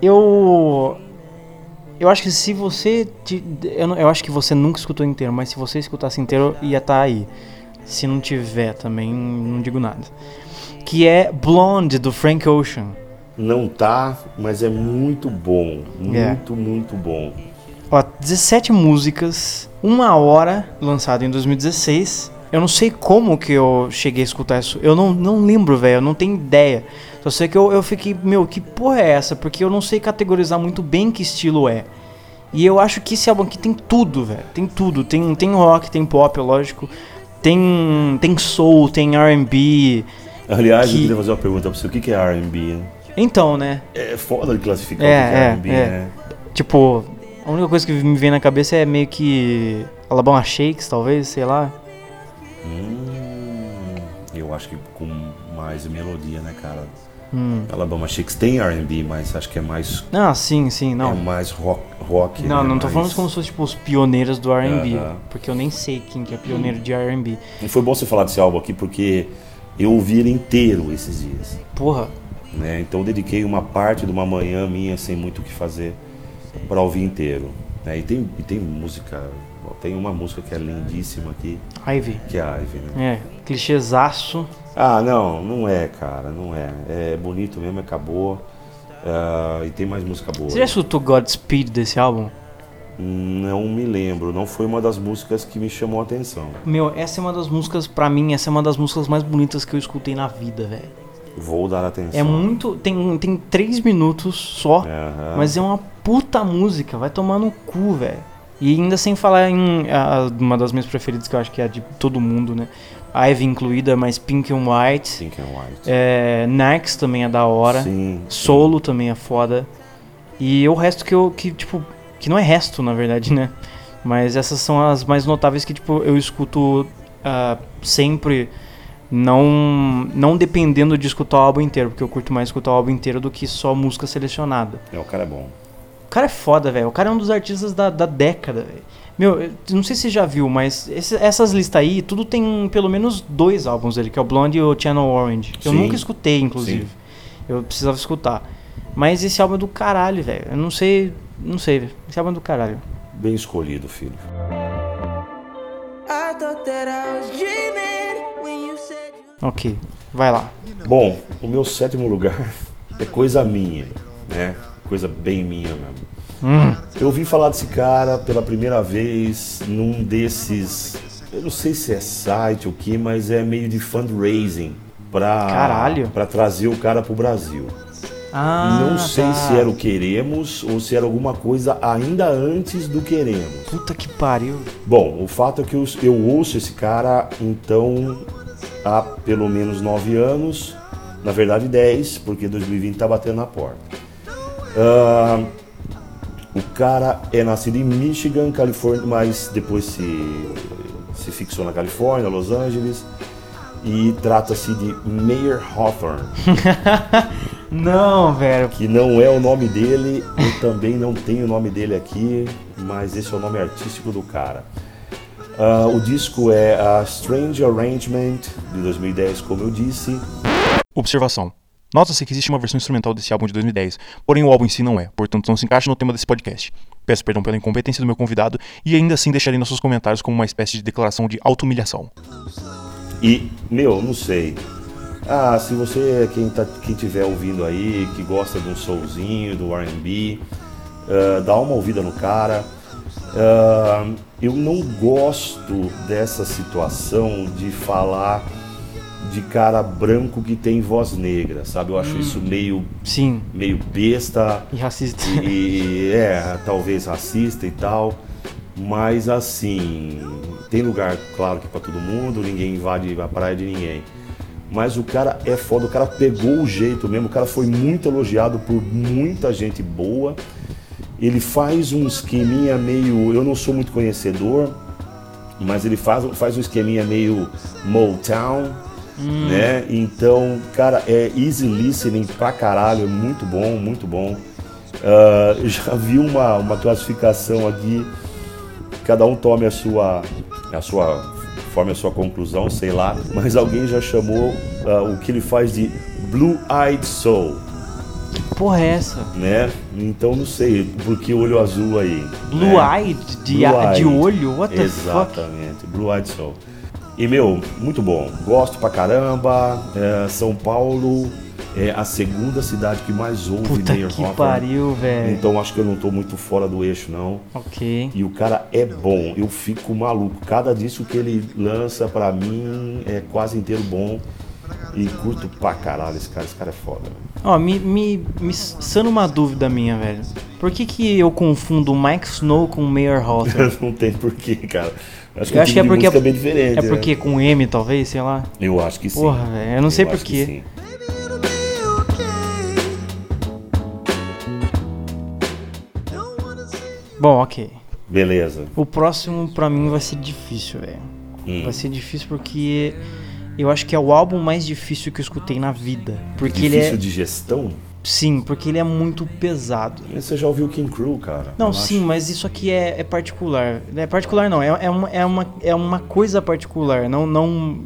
Eu. Eu acho que se você. te- Eu, não- eu acho que você nunca escutou inteiro, mas se você escutasse inteiro, ia estar aí. Se não tiver também, não digo nada. Que é Blonde do Frank Ocean. Não tá, mas é muito bom. É. Muito, muito bom. Ó, 17 músicas, uma hora, lançado em 2016. Eu não sei como que eu cheguei a escutar isso. Eu não, não lembro, velho. Eu não tenho ideia. Só sei que eu, eu fiquei, meu, que porra é essa? Porque eu não sei categorizar muito bem que estilo é. E eu acho que esse álbum aqui tem tudo, velho. Tem tudo. Tem, tem rock, tem pop, lógico. Tem, tem soul, tem R&B. Aliás, Que- eu queria fazer uma pergunta pra você. O que que é R&B? né? Então, né? É foda de classificar É, o que que é é, R&B, é. né? Tipo, a única coisa que me vem na cabeça é meio que Alabama Shakes, talvez, sei lá. Hum, eu acho que com mais melodia, né, cara? Hum. Alabama Shakes tem R&B, mas acho que é mais, Ah, sim, sim, não. é mais rock, rock Não, né? não tô mais- falando como se fosse tipo os pioneiros do R&B, Aham. porque eu nem sei quem que é pioneiro de R&B. E foi bom você falar desse álbum aqui, porque eu ouvi ele inteiro esses dias. Porra, né? Então eu dediquei uma parte de uma manhã minha sem muito o que fazer para ouvir inteiro. né? E, tem, e tem música, tem uma música que é lindíssima aqui, Ivy. que é a Ivy, né? É, clichêzaço. Ah, não, não é, cara, não é. É bonito mesmo, acabou. Ah, e tem mais música boa. Você já escutou Godspeed desse álbum? Não me lembro, não foi uma das músicas que me chamou a atenção. Meu, essa é uma das músicas, pra mim, essa é uma das músicas mais bonitas que eu escutei na vida, velho. Vou dar atenção. É muito. Tem, tem três minutos só, Aham. mas é uma puta música, vai tomar no cu, velho. E ainda sem falar em a- uma das minhas preferidas, que eu acho que é a de todo mundo, né? Ivy incluída, mas Pink and White. Pink and White. É, Next também é da hora. Sim. Solo também é foda. E o resto que eu. que, tipo. Que não é resto, na verdade, né? Mas essas são as mais notáveis que, tipo, eu escuto ah, sempre. Não, não dependendo de escutar o álbum inteiro, porque eu curto mais escutar o álbum inteiro do que só música selecionada. É, o cara é bom. O cara é foda, velho. O cara é um dos artistas da, da década, velho. Meu, eu não sei se você já viu, mas esse- essas listas aí, tudo tem pelo menos dois álbuns dele, que é o Blonde e o Channel Orange. que Eu Sim. nunca escutei, inclusive. Eu precisava escutar. Mas esse álbum é do caralho, velho. Eu não sei. Não sei, velho. Esse álbum é do caralho. Bem escolhido, filho. Ok, vai lá. Bom, o meu sétimo lugar é coisa minha, né? Coisa bem minha mesmo. Eu ouvi falar desse cara pela primeira vez num desses. Eu não sei se é site ou o que, mas é meio de fundraising pra, Caralho. pra trazer o cara pro Brasil. Ah, não sei tá. se era o Queremos ou se era alguma coisa ainda antes do Queremos. Puta que pariu. Bom, o fato é que eu, eu ouço esse cara, então, há pelo menos nove anos, na verdade dez, porque 2020 tá batendo na porta. Ah, o cara é nascido em Michigan, Califórnia, mas depois se, se fixou na Califórnia, Los Angeles, e trata-se de Mayer Hawthorne, Não, velho. que não é o nome dele, eu também não tenho o nome dele aqui, mas esse é o nome artístico do cara. Ah, o disco é a Strange Arrangement de 2010, como eu disse. Observação. Nota-se que existe uma versão instrumental desse álbum de 2010, porém o álbum em si não é, portanto não se encaixa no tema desse podcast. Peço perdão pela incompetência do meu convidado e ainda assim deixarei nossos comentários como uma espécie de declaração de auto-humilhação. E, meu, não sei. Ah, se você, quem, tá, quem tiver ouvindo aí, que gosta de um soulzinho, do RB, ah, dá uma ouvida no cara. Ah, eu não gosto dessa situação de falar de cara branco que tem voz negra, sabe? Eu acho isso meio, Sim, meio besta. e racista. E é, talvez racista e tal. Mas assim, tem lugar, claro que pra todo mundo, ninguém invade a praia de ninguém. Mas o cara é foda, o cara pegou o jeito mesmo, o cara foi muito elogiado por muita gente boa. Ele faz um esqueminha meio. Eu não sou muito conhecedor, mas ele faz, faz um esqueminha meio Motown, né? Então, cara, é easy listening pra caralho, é muito bom, muito bom. Eu já vi uma, uma classificação aqui, cada um tome a sua, a sua, forme a sua conclusão, sei lá, mas alguém já chamou ah, o que ele faz de Blue Eyed Soul, Porra, é essa? né? Então não sei, por que olho azul aí? Blue né? Eyed? De, Blue a- de Eyed. olho? What the fuck? Exatamente, Blue Eyed Soul. E meu, muito bom. Gosto pra caramba. É, São Paulo é a segunda cidade que mais ouve Puta Mayer que Hoffer. pariu, velho. Então acho que eu não tô muito fora do eixo, não. Ok. E o cara é bom, eu fico maluco. Cada disco que ele lança pra mim é quase inteiro bom. E curto pra caralho esse cara, esse cara é foda. velho. Ó, me, me, me sana uma dúvida minha, velho. Por que que eu confundo o Mike Snow com o Mayer Hawthorne? não tem porquê, cara. Acho que, Eu acho que é tipo porque música é bem diferente. É né? porque com M, talvez, sei lá. Eu acho que sim. Porra, velho, eu não sei acho por que quê. Bom, ok. Beleza. O próximo pra mim vai ser difícil, velho. Hum. Vai ser difícil porque eu acho que é o álbum mais difícil que eu escutei na vida. Porque ele Difícil é. de gestão? Sim, porque ele é muito pesado. Você já ouviu King Crew, cara? Não, sim, acho. mas isso aqui é, é particular. É particular não, é, é, uma, é, uma, é uma coisa particular, não, não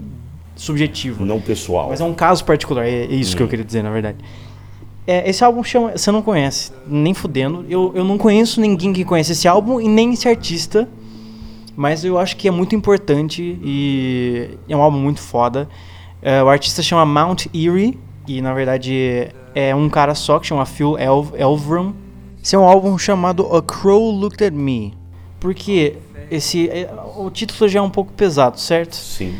subjetivo. Não pessoal. Mas é um caso particular, é é isso que eu queria dizer, na verdade. É, esse álbum chama. Você não conhece, nem fudendo. Eu, eu não conheço ninguém que conhece esse álbum e nem esse artista. Mas eu acho que é muito importante e é um álbum muito foda. É, o artista chama Mount Erie e na verdade é um cara só que chama Phil El Elverum. Esse é um álbum chamado A Crow Looked at Me. Porque esse é- o título já é um pouco pesado, certo? Sim.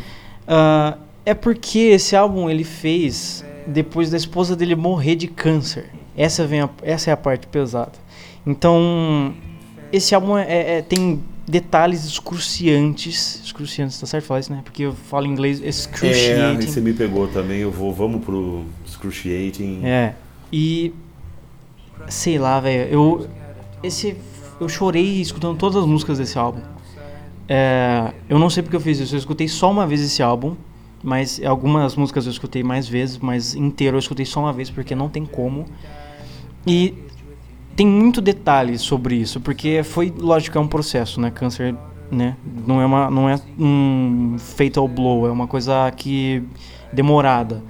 Ah, é porque esse álbum ele fez depois da esposa dele morrer de câncer. Essa, vem a- essa é a parte pesada. Então, esse álbum é- é- tem detalhes excruciantes. Excruciantes, tá certo falar isso, né? Porque eu falo em inglês É, excruciating. você me pegou também. Eu vou, vamos pro Excruciating. É. E sei lá, velho, eu esse eu chorei escutando todas as músicas desse álbum. É, eu não sei porque eu fiz isso, eu escutei só uma vez esse álbum, mas algumas músicas eu escutei mais vezes, mas inteiro eu escutei só uma vez porque não tem como. E tem muito detalhe sobre isso, porque foi, lógico, é um processo, né? Câncer, né? Não é, uma, não é um fatal blow, é uma coisa que demorada.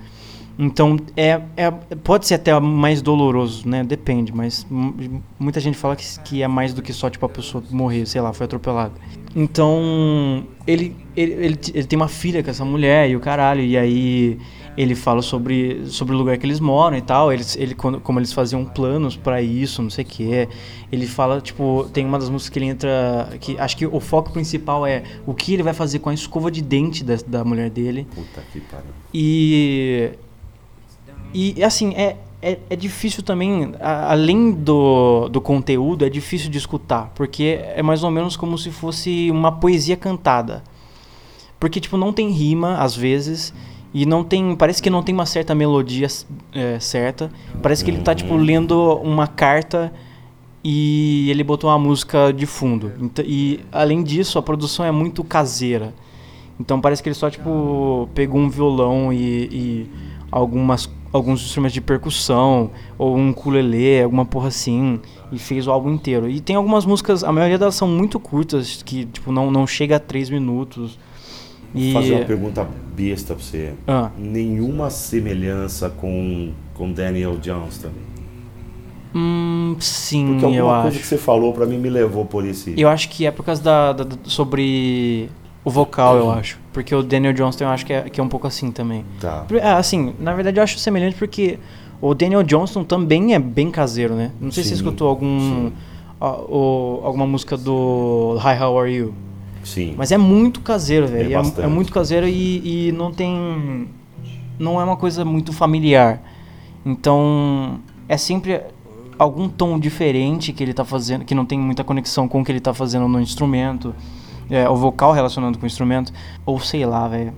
Então, é, é, pode ser até mais doloroso, né? Depende, mas mu- muita gente fala que, que é mais do que só, tipo, a pessoa morrer, sei lá, foi atropelada. Então, ele, ele, ele, ele tem uma filha com essa mulher e o caralho, e aí ele fala sobre, sobre o lugar que eles moram e tal, eles, ele, quando, como eles faziam planos pra isso, não sei o que. Ele fala, tipo, tem uma das músicas que ele entra, que acho que o foco principal é o que ele vai fazer com a escova de dente da, da mulher dele. Puta que pariu. E. E assim, é, é, é difícil também, a- além do, do conteúdo, é difícil de escutar, porque é mais ou menos como se fosse uma poesia cantada. Porque, tipo, não tem rima, às vezes, e não tem. Parece que não tem uma certa melodia é, certa. Parece que ele tá, tipo, lendo uma carta e ele botou uma música de fundo. E, além disso, a produção é muito caseira. Então parece que ele só, tipo, pegou um violão e, e algumas, alguns instrumentos de percussão, ou um ukulele, alguma porra assim, e fez o álbum inteiro. E tem algumas músicas, a maioria delas são muito curtas, que, tipo, não, não chega a três minutos. E... Vou fazer uma pergunta besta pra você. Ah. Nenhuma semelhança com, com Daniel Johnston? Hum, sim, Porque alguma eu coisa acho. que você falou pra mim me levou por esse... Eu acho que é por causa da, da- da- sobre o vocal, eu acho. Porque o Daniel Johnston eu acho que é, que é um pouco assim também. Tá. É, assim, na verdade eu acho semelhante porque o Daniel Johnston também é bem caseiro, né? Não sei se você Sim, escutou algum, sim. a- o- alguma música do Hi, How Are You? Sim. Mas é muito caseiro, velho. É É, muito caseiro e, e não tem. Não é uma coisa muito familiar. Então, é sempre algum tom diferente que ele tá fazendo, que não tem muita conexão com o que ele tá fazendo no instrumento. É, o vocal relacionando com o instrumento. Ou sei lá, velho.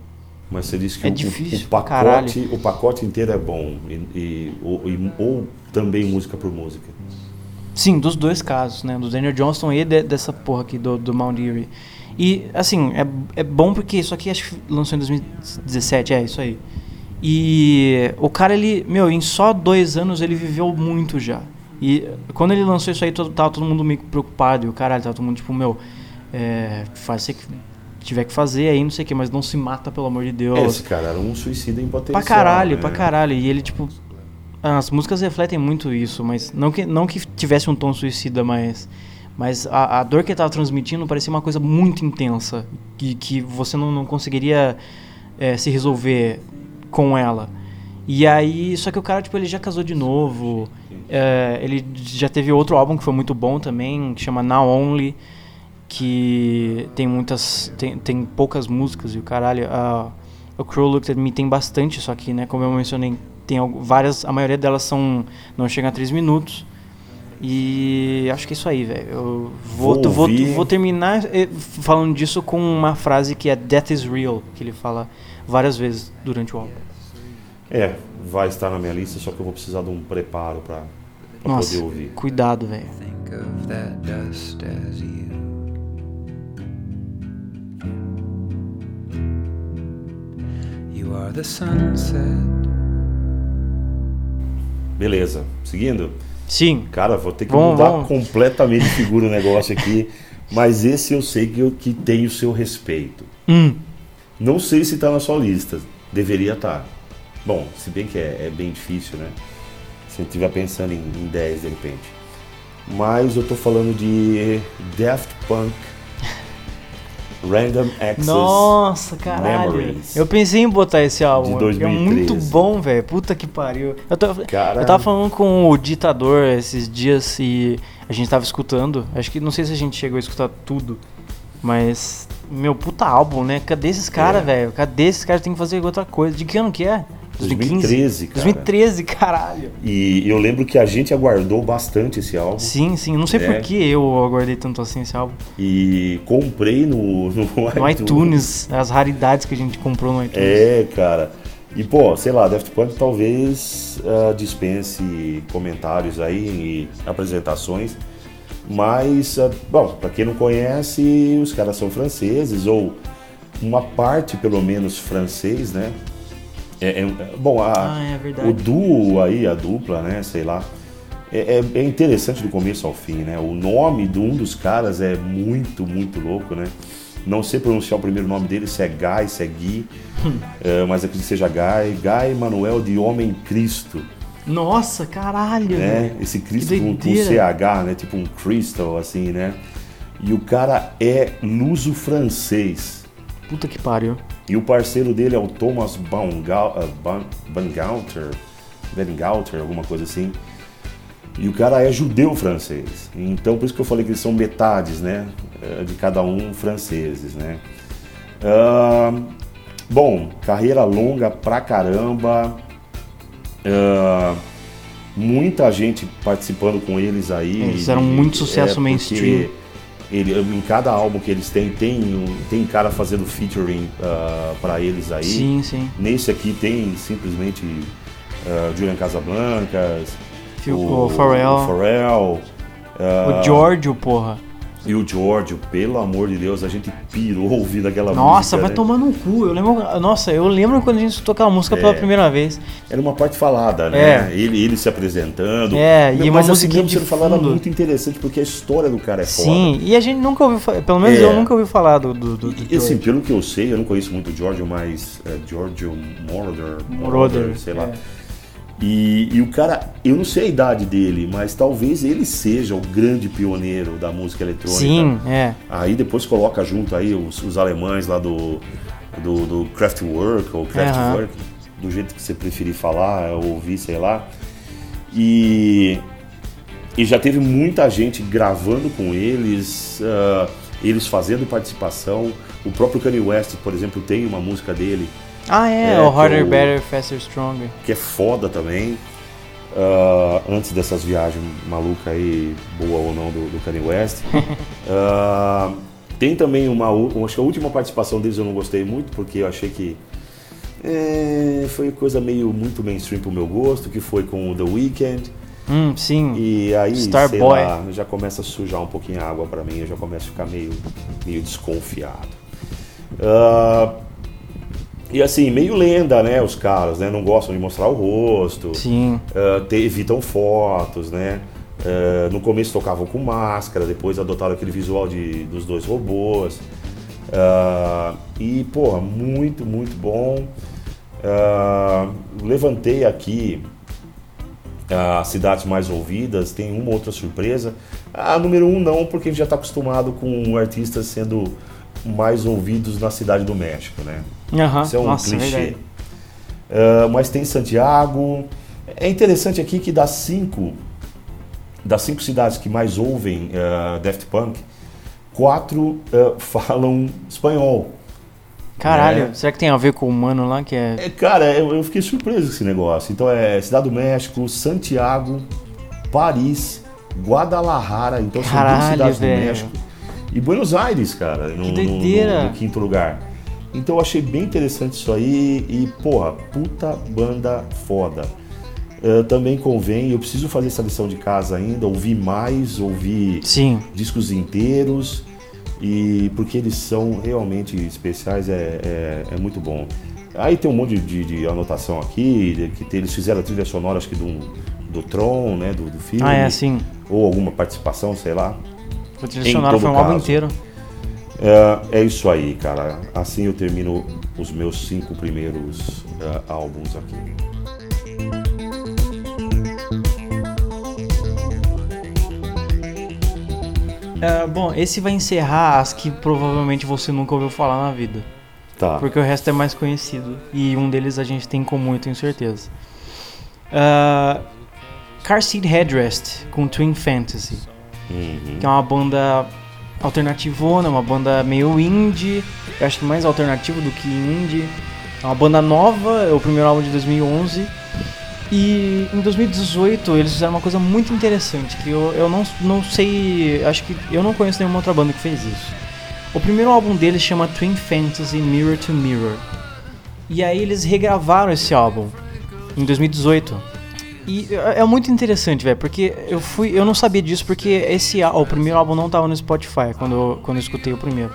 Mas você disse que É o, difícil o, pacote, o pacote inteiro é bom. E, e- ou, e- ou também música por música. Sim, dos dois casos, né? Do Daniel Johnston e de- dessa porra aqui do, do Mount Erie. E, assim, é, é bom porque isso aqui acho que lançou em 2017, é isso aí. E o cara, ele, meu, em só dois anos ele viveu muito já. E quando ele lançou isso aí, todo, tava todo mundo meio preocupado. E o caralho, tava todo mundo tipo, meu, é, faz o que tiver que fazer aí, não sei o que, mas não se mata, pelo amor de Deus. Esse cara era um suicida em potencial. Pra caralho, né? pra caralho. E ele, tipo. As músicas refletem muito isso, mas não que, não que tivesse um tom suicida, mas. Mas a, a dor que ele tava transmitindo parecia uma coisa muito intensa. Que, que você não, não conseguiria eh, se resolver com ela. E aí. Só que o cara, tipo, ele já casou de novo. eh, ele já teve outro álbum que foi muito bom também, que chama Now Only. Que tem muitas. Tem, tem poucas músicas e o caralho. o Crow Looked at Me tem bastante, só que, né, como eu mencionei, tem várias, a maioria delas são não chegam a 3 minutos. E acho que é isso aí, velho. Eu vou, Vou vou, vou terminar eh, falando disso com uma frase que é Death is Real, que ele fala várias vezes durante o álbum. É, vai estar na minha lista, só que eu vou precisar de um preparo pra, pra Nossa, poder ouvir. cuidado, velho. think of that dust as you. You are the sunset. Beleza, seguindo? Sim, Cara, vou ter que Vamos, mudar vamos. completamente de figura o negócio aqui. Mas esse eu sei que, eu, que tem o seu respeito. Hum. Não sei se tá na sua lista. Deveria estar. Bom, se bem que é, é bem difícil, né? Se eu estiver pensando em, em 10 de repente. Mas eu tô falando de Daft Punk Random Access. Nossa, caralho. Memories. Eu pensei em botar esse álbum, De porque é 2013. muito bom, velho. Puta que pariu. Eu, tô- eu tava falando com o ditador esses dias e a gente tava escutando. Acho que não sei se a gente chegou a escutar tudo, mas meu puta álbum, né? Cadê esses caras, É. velho? Cadê esses caras? Tem que fazer outra coisa. De que ano que é? 2013, cara. 2013, caralho. E eu lembro que a gente aguardou bastante esse álbum. Sim, sim. Não sei É. por que eu aguardei tanto assim esse álbum. E comprei no, no, No iTunes, as raridades que a gente comprou no iTunes. É, cara. E pô, sei lá, Daft Punk talvez ah, dispense comentários aí e apresentações. Mas, ah, bom, pra quem não conhece, os caras são franceses, ou uma parte pelo menos francês, né? É, é- bom, a, Ah, é o duo aí, a dupla, né? Sei lá. é, é- é interessante do começo ao fim, né? O nome de um dos caras é muito, muito louco, né? Não sei pronunciar o primeiro nome dele, se é Guy, se é Gui, é, mas acredito que seja Guy. Guy Manuel de Homem Cristo, Nossa, caralho, né? Esse Cristo com, com. CH, né? Tipo um crystal, assim, né? E o cara é luso-francês. Puta que pariu. E o parceiro dele é o Thomas Baumgau- Ban- Bangalter, Bangalter, alguma coisa assim. E o cara é judeu francês. Então por isso que eu falei que eles são metades, né? eh, De cada um franceses, né? Ah, bom, carreira longa pra caramba. Ah, muita gente participando com eles aí. Eles fizeram muito sucesso porque mainstream. Ele, em cada álbum que eles têm, tem, um- tem cara fazendo featuring ah, pra eles aí. Sim, sim. Nesse aqui tem simplesmente uh, Julian Casablancas, Phil- o Pharrell. o Pharrell, ah, O Giorgio, porra. E o Giorgio, pelo amor de Deus, a gente pirou ouvindo aquela Nossa, música. vai né? tomar no cu. Eu lembro, nossa, eu lembro quando a gente escutou aquela música pela É. primeira vez. Era uma parte falada, né? É. Ele, ele se apresentando. É, e uma mas assim, de era muito interessante, porque a história do cara é foda. Sim, e a gente nunca ouviu falar, pelo menos É. eu nunca ouvi falar do, do, do, do E assim, pelo que eu sei, eu não conheço muito o Giorgio, mas é, Giorgio Moroder, Moroder, sei lá. é. E, e o cara, eu não sei a idade dele, mas talvez ele seja o grande pioneiro da música eletrônica. Sim, é. Aí depois coloca junto aí os, os alemães lá do, do, do Kraftwerk, ou Kraftwerk, do jeito que você preferir falar, ou ouvir, sei lá. E, e já teve muita gente gravando com eles, ah, eles fazendo participação. O próprio Kanye West, por exemplo, tem uma música dele Ah, é, É, o Harder, Better, Faster, Stronger. que é foda também. Ah, antes dessas viagens malucas aí, boa ou não, do, do Kanye West. Ah, tem também uma. Acho que a última participação deles eu não gostei muito, porque eu achei que. é, foi coisa meio muito mainstream pro meu gosto, que foi com o The Weeknd. Hum, sim. E aí, Starboy. sei lá, já começa a sujar um pouquinho a água pra mim, eu já começo a ficar meio, meio desconfiado. Ah, e assim, meio lenda, né, os caras, né, não gostam de mostrar o rosto, Sim. ah, te- evitam fotos, né, Ah, no começo tocavam com máscara, depois adotaram aquele visual de, dos dois robôs. Ah, e, porra, muito, muito bom. Levantei aqui as cidades mais ouvidas, tem uma outra surpresa. A número um não, porque a gente já está acostumado com artistas sendo mais ouvidos na cidade do México, né? Aham, Isso é um Nossa, clichê. verdade. Ah, mas tem Santiago. É interessante aqui que das cinco, das cinco cidades que mais ouvem ah, Daft Punk, quatro ah, falam espanhol. Caralho, É. será que tem a ver com o mano lá que é. É, cara, eu, eu fiquei surpreso com esse negócio. Então é Cidade do México, Santiago, Paris, Guadalajara, então são duas Caralho, cidades velho. do México. E Buenos Aires, cara, no, no- no- no quinto lugar. Então eu achei bem interessante isso aí e, porra, puta banda foda. Eh, também convém, eu preciso fazer essa lição de casa ainda, ouvir mais, ouvir Sim. discos inteiros e porque eles são realmente especiais é, é, é muito bom. Aí tem um monte de, de anotação aqui, de- que tem- eles fizeram a trilha sonora acho que do, do Tron, né, do, do filme. Ah, é. Ou alguma participação, sei lá. Em tradicional todo foi um álbum inteiro. É, é isso aí, cara. Assim eu termino os meus cinco primeiros eh, álbuns aqui. É, bom, esse vai encerrar as que provavelmente você nunca ouviu falar na vida. Tá. Porque o resto é mais conhecido. E um deles a gente tem em comum, eu tenho certeza. Ah, Car Seat Headrest com Twin Fantasy. Uhum. Que é uma banda alternativona, uma banda meio indie. Eu acho que mais alternativo do que indie. É uma banda nova, é o primeiro álbum de 2011. E em 2018 eles fizeram uma coisa muito interessante, que eu, eu não, não sei, acho que eu não conheço nenhuma outra banda que fez isso. O primeiro álbum deles chama Twin Fantasy Mirror to Mirror. E aí eles regravaram esse álbum em 2018. E é é muito interessante, velho, porque eu fui, eu não sabia disso porque esse o primeiro álbum não tava no Spotify quando eu, quando eu escutei o primeiro.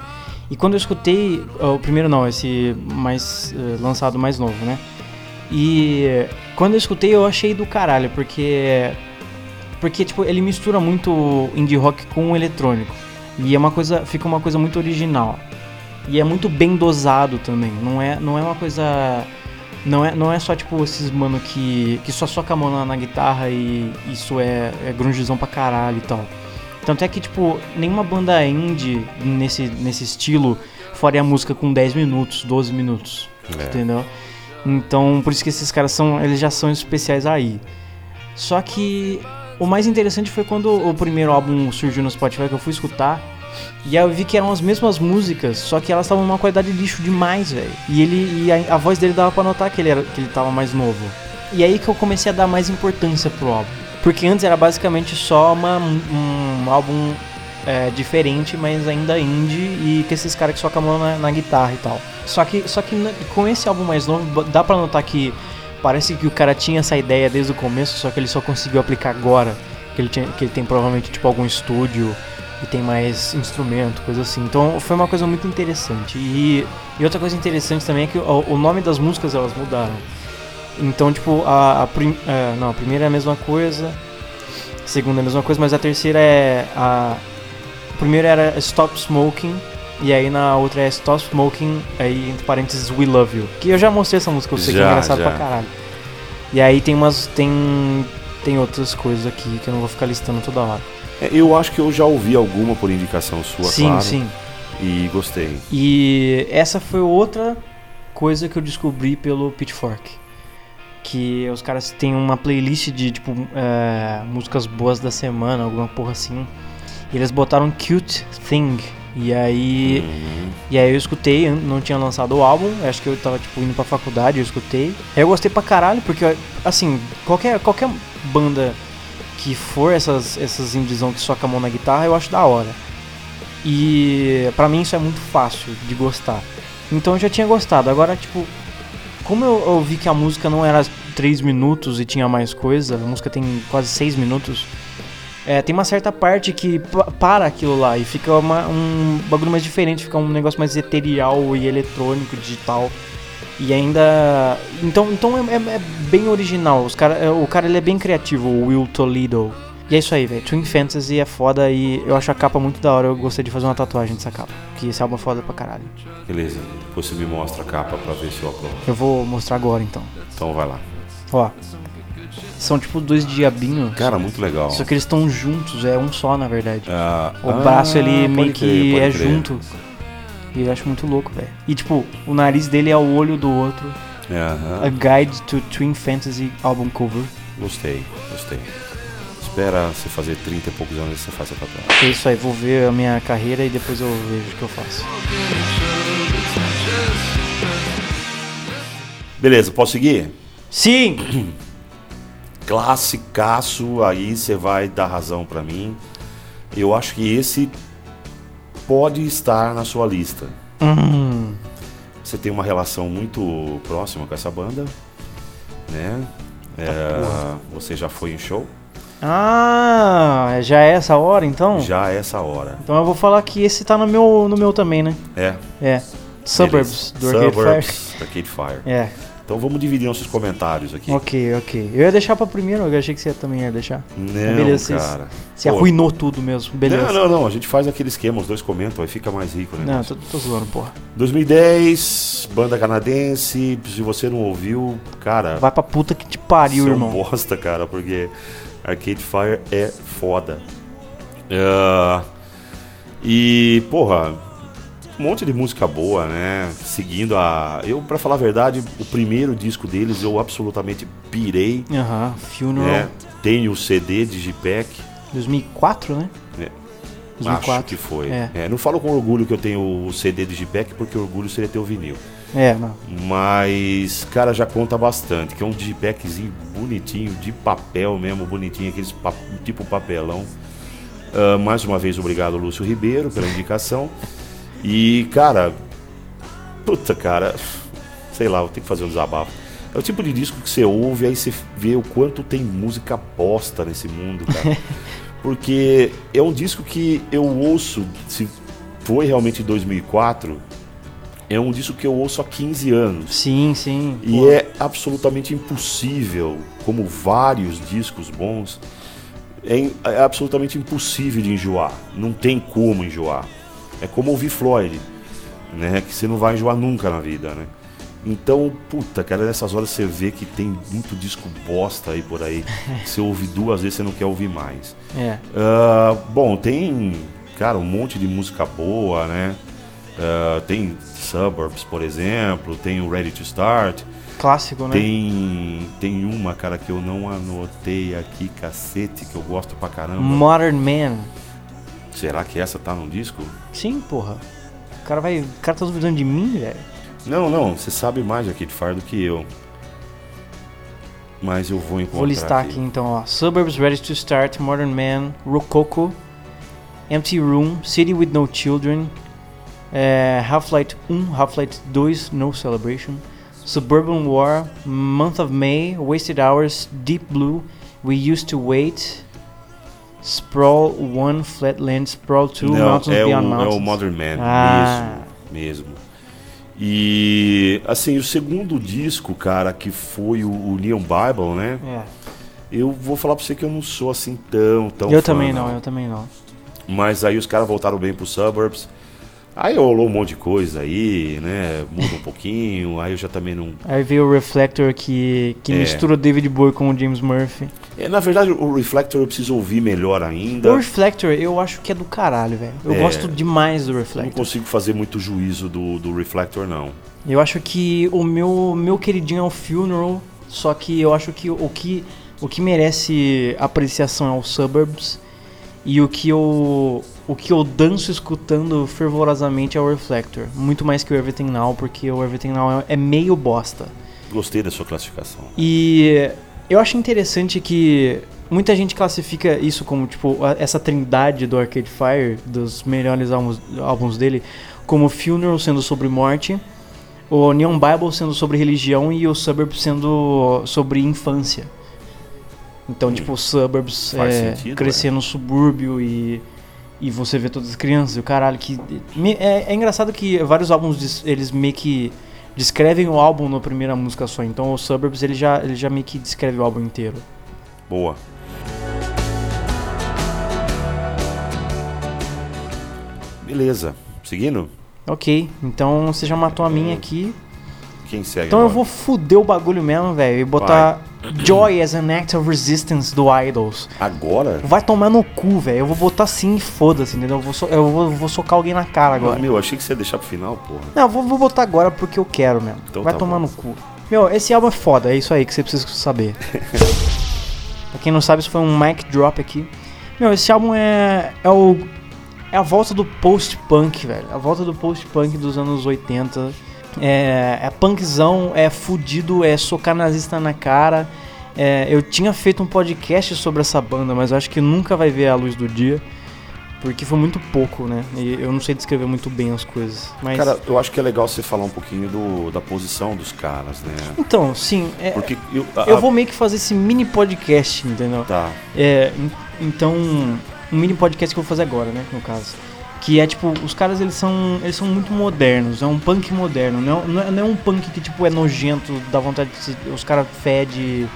E quando eu escutei ó, o primeiro não, esse mais eh, lançado mais novo, né? E quando eu escutei eu achei do caralho, porque porque tipo, ele mistura muito indie rock com eletrônico. E é uma coisa, fica uma coisa muito original. E é muito bem dosado também. Não é, não é uma coisa não é, não é só tipo esses mano que, que só soca a mão na, na guitarra e isso é, é grungezão pra caralho e tal. Tanto é que, tipo, nenhuma banda indie nesse, nesse estilo faria música com 10 minutos, 12 minutos. É. Entendeu? Então, por isso que esses caras são. Eles já são especiais aí. Só que o mais interessante foi quando o primeiro álbum surgiu no Spotify que eu fui escutar. E aí eu vi que eram as mesmas músicas, só que elas estavam numa qualidade lixo demais, velho. E ele e a, a voz dele dava pra notar que ele era que ele tava mais novo. E aí que eu comecei a dar mais importância pro álbum. Porque antes era basicamente só uma, um álbum é, diferente, mas ainda indie e com esses caras que só mão na, na guitarra e tal. Só que, só que com esse álbum mais novo, dá pra notar que parece que o cara tinha essa ideia desde o começo, só que ele só conseguiu aplicar agora. Que ele, tinha, que ele tem provavelmente tipo algum estúdio e tem mais instrumento, coisa assim. Então foi uma coisa muito interessante. E, e outra coisa interessante também é que o, o nome das músicas elas mudaram. Então, tipo, a, a prim- é, não, a primeira é a mesma coisa, a segunda é a mesma coisa, mas a terceira é a a primeira era Stop Smoking e aí na outra é Stop Smoking, aí entre parênteses We Love You. Que eu já mostrei essa música, eu sei que é Já, engraçado já. pra caralho. E aí tem umas tem tem outras coisas aqui que eu não vou ficar listando toda hora. É, Eu acho que eu já ouvi alguma por indicação sua, sim, claro. sim. E gostei. E essa foi outra coisa que eu descobri pelo Pitchfork. Que os caras têm uma playlist de tipo é, músicas boas da semana, alguma porra assim. E eles botaram Cute Thing. E aí. Uhum. E aí eu escutei, não tinha lançado o álbum, acho que eu tava tipo indo pra faculdade, eu escutei. Aí eu gostei pra caralho, porque assim, qualquer, qualquer banda que for essas, essas indiezão que soca a mão na guitarra, eu acho da hora. E pra mim isso é muito fácil de gostar. Então eu já tinha gostado. Agora, tipo, como eu, eu vi que a música não era 3 minutos e tinha mais coisa, a música tem quase 6 minutos. É, tem uma certa parte que pa- para aquilo lá e fica uma- um bagulho mais diferente, fica um negócio mais eterial e eletrônico, digital. E ainda. Então, então é, é- é bem original. Os cara, é, o cara ele é bem criativo, o Will Toledo. E é isso aí, velho. Twin Fantasy é foda e eu acho a capa muito da hora. Eu gostaria de fazer uma tatuagem dessa capa. Que esse álbum é foda pra caralho. Beleza. Depois você me mostra a capa pra ver se eu aprovo. Eu vou mostrar agora então. Então vai lá. Ó. São tipo dois diabinhos. Cara, muito legal. Só que eles estão juntos, é um só na verdade. Ah, O ah, braço ele pode meio crer, que é crer. junto. E eu acho muito louco, velho. E tipo, o nariz dele é o olho do outro. A Guide to Twin Fantasy Album Cover. Gostei, gostei. Espera você fazer 30 e poucos anos e você faz a tatuagem. É isso aí, vou ver a minha carreira e depois eu vejo o que eu faço. Beleza, posso seguir? Sim! Classicaço, aí você vai dar razão pra mim. Eu acho que esse pode estar na sua lista. Hum, Você tem uma relação muito próxima com essa banda, né? É, você já foi em show? Ah, já é essa hora então? Já é essa hora. Então eu vou falar que esse tá no meu, no meu também, né? É. É. Suburbs, do. Arcade Fire. Suburbs, do Arcade Fire. É, Então vamos dividir nossos comentários aqui. ok, ok. Eu ia deixar pra primeiro, eu achei que você também ia deixar. Não, Beleza, cara. Você arruinou tudo mesmo, beleza. Não, não, não. A gente faz aquele esquema, os dois comentam, aí fica mais rico, né? Não, tô, tô zoando, porra. 2010, banda canadense. Se você não ouviu, cara, Vai pra puta que te pariu, são irmão. bosta, cara, porque Arcade Fire é foda. Ah, e, porra, um monte de música boa, né? Seguindo a. Eu, pra falar a verdade, o primeiro disco deles eu absolutamente pirei. Aham, Funeral. Né? Tenho o CD de JPEG. 2004, né? É. 2004. Acho que foi. É. É, não falo com orgulho que eu tenho o CD de JPEG, porque orgulho seria ter o vinil. É, não. Mas, cara, já conta bastante. Que é um JPEGzinho bonitinho, de papel mesmo, bonitinho, aqueles pa- tipo papelão. Ah, mais uma vez, obrigado, Lúcio Ribeiro, pela indicação. E, cara, puta, cara, sei lá, vou ter que fazer um desabafo. É o tipo de disco que você ouve, aí você vê o quanto tem música bosta nesse mundo, cara. Porque é um disco que eu ouço, se foi realmente em 2004, é um disco que eu ouço há 15 anos. Sim, sim. E Pô, é absolutamente impossível, como vários discos bons, é, é absolutamente impossível de enjoar. Não tem como enjoar. É como ouvir Floyd, né? Que você não vai enjoar nunca na vida, né? Então, puta, cara, nessas horas você vê que tem muito disco bosta aí por aí. Você ouve duas vezes, você não quer ouvir mais. É. Ah, bom, tem, cara, um monte de música boa, né? Ah, tem Suburbs, por exemplo, tem o Ready to Start. Clássico, né? Tem, tem uma, cara, que eu não anotei aqui, cacete, que eu gosto pra caramba. Modern Man. Será que essa tá no disco? Sim, porra. O cara vai. O cara tá duvidando de mim, velho. Não, não, você sabe mais de Arcade Fire do que eu. Mas eu vou encontrar Vou listar aqui então, ó. Suburbs Ready to Start, Modern Man, Rococo, Empty Room, City with No Children, eh, Half-Life 1, Half-Life 2, No Celebration, Suburban War, Month of May, Wasted Hours, Deep Blue, We Used to Wait, Sprawl 1, Flatland, Sprawl 2, Não, Mountains é o, Beyond é Mountains. o Modern Man, Ah. mesmo, mesmo. E, assim, o segundo disco, cara, que foi o, o Leon Bible, né? É. Eu vou falar pra você que eu não sou assim tão, tão Eu fã, também não, eu também não. Mas aí os caras voltaram bem pro Suburbs. Aí rolou um monte de coisa aí, né? Muda um pouquinho, aí eu já também não... Aí veio o Reflector que, que É. mistura o David Bowie com o James Murphy. É, na verdade, o Reflector eu preciso ouvir melhor ainda. O Reflector eu acho que é do caralho, velho. Eu É. gosto demais do Eu não Reflector. consigo fazer muito juízo do, do Reflector, não. Eu acho que o meu, meu queridinho é o Funeral, só que eu acho que o que, o que merece apreciação é o Suburbs. E o que eu o que eu danço escutando fervorosamente é o Reflector. Muito mais que o Everything Now, porque o Everything Now é, é meio bosta. Gostei da sua classificação. E eu acho interessante que muita gente classifica isso como tipo essa trindade do Arcade Fire, dos melhores álbuns, álbuns dele, como Funeral sendo sobre morte, o Neon Bible sendo sobre religião e o Suburbs sendo sobre infância. Então, tipo, o Suburbs é, sentido, crescer no subúrbio e, e você vê todas as crianças e o caralho. Que, é, é engraçado que vários álbuns eles meio que descrevem o álbum na primeira música só. Então o Suburbs ele já, ele já meio que descreve o álbum inteiro. Boa. Beleza. Seguindo? Ok, então você já matou a minha aqui. Quem segue Então eu agora? vou fuder o bagulho mesmo, velho, e botar Joy as an Act of Resistance do Idols. Agora? Vai tomar no cu, velho. Eu vou botar sim e foda-se, entendeu? Eu vou, so- eu vou, vou socar alguém na cara agora. Mas, meu, achei que você ia deixar pro final, porra. Não, eu vou, vou botar agora porque eu quero mesmo. Então Vai tá tomar bom. no cu. Meu, esse álbum é foda, é isso aí que você precisa saber. pra quem não sabe, isso foi um mic drop aqui. Meu, esse álbum é. É o. É a volta do post-punk, velho. A volta do post-punk dos anos 80. É, é punkzão, é fudido, é socar nazista na cara. É, eu tinha feito um podcast sobre essa banda, mas eu acho que nunca vai ver a luz do dia. Porque foi muito pouco, né? E eu não sei descrever muito bem as coisas. Mas. Cara, eu acho que é legal você falar um pouquinho do, da posição dos caras, né? Então, sim. é- Porque eu, a- eu vou meio que fazer esse mini podcast, entendeu? Tá. É, en- então, um mini podcast que eu vou fazer agora, né, no caso. Que é tipo, os caras eles são, eles são muito modernos, é um punk moderno, não, é- não, é, não é um punk que tipo é nojento, dá vontade de se- os caras fedem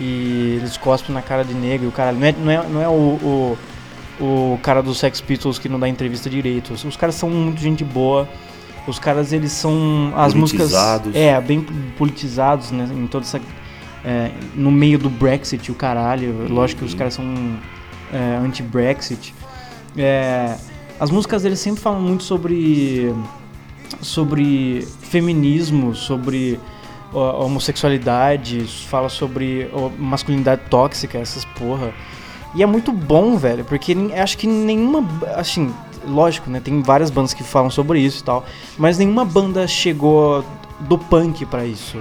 e eles cospem na cara de negro, o cara não é, não é, não é o, o, o cara dos Sex Pistols que não dá entrevista direito. Os, os caras são muito gente boa. Os caras eles são as músicas é bem politizados, né, em toda essa é, no meio do Brexit, o caralho. Lógico que os Uhum. caras são é, anti-Brexit. É, as músicas deles sempre falam muito sobre sobre feminismo, sobre homossexualidade, fala sobre masculinidade tóxica, essas porra. E é muito bom, velho, porque acho que nenhuma, assim, lógico, né, tem várias bandas que falam sobre isso e tal, mas nenhuma banda chegou do punk pra isso.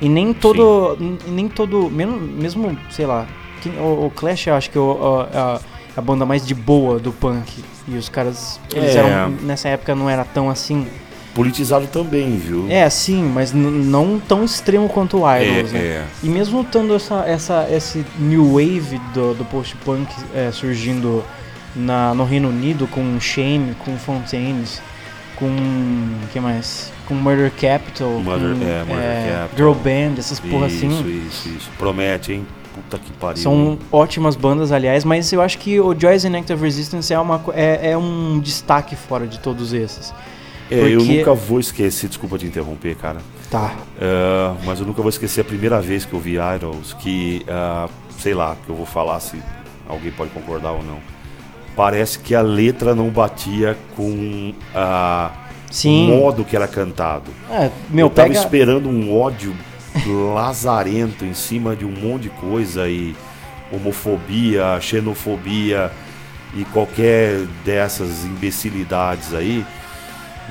E nem todo, n- nem todo, mesmo, mesmo sei lá, quem- o, o Clash eu acho que o- a, a- a banda mais de boa do punk. E os caras, eles É. eram, nessa época não era tão assim. Politizado também, viu? É, sim, mas não tão extremo quanto o é. Idols, né? é. E mesmo tendo essa, essa, esse new wave do, do post-punk é, surgindo na, no Reino Unido com Shame, com Fontaines, com. que mais? Com Murder Capital, Murder- com é, Murder Capital. Girl Band, essas porra isso, assim. isso, isso. Promete, hein? Puta que pariu. São ótimas bandas, aliás, mas eu acho que o and Active Resistance é, uma, é, é um destaque fora de todos esses. É, eu porque- nunca vou esquecer, desculpa te interromper, cara. Tá. É, mas eu nunca vou esquecer a primeira vez que eu vi Idols, que, ah, sei lá, que eu vou falar se alguém pode concordar ou não. Parece que a letra não batia com a, Sim. o modo que era cantado. É, meu, eu tava pega. esperando um ódio lazarento em cima de um monte de coisa e homofobia, xenofobia e qualquer dessas imbecilidades aí.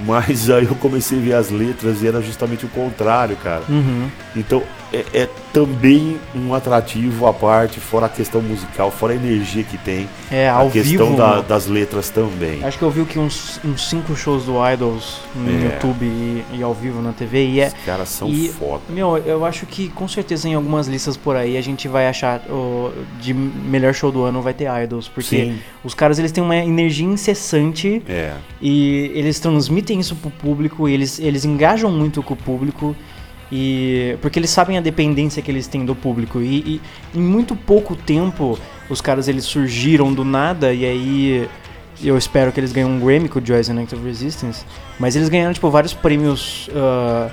Mas aí eu comecei a ver as letras e era justamente o contrário, cara. Uhum. Então é, é também um atrativo à parte, fora a questão musical, fora a energia que tem, É, a ao questão vivo. da- das letras também. Acho que eu vi que uns, uns cinco shows do Idols no É. YouTube e, e ao vivo na TV. E é. Os caras são e- foda. Meu, eu acho que com certeza em algumas listas por aí a gente vai achar de melhor show do ano vai ter Idols. Porque Sim, os caras eles têm uma energia incessante é. e eles transmitem isso pro público, e eles, eles engajam muito com o público. E porque eles sabem a dependência que eles têm do público e, e em muito pouco tempo os caras eles surgiram do nada e aí eu espero que eles ganhem um Grammy com o Joyce and Active Resistance, mas eles ganharam tipo vários prêmios ah,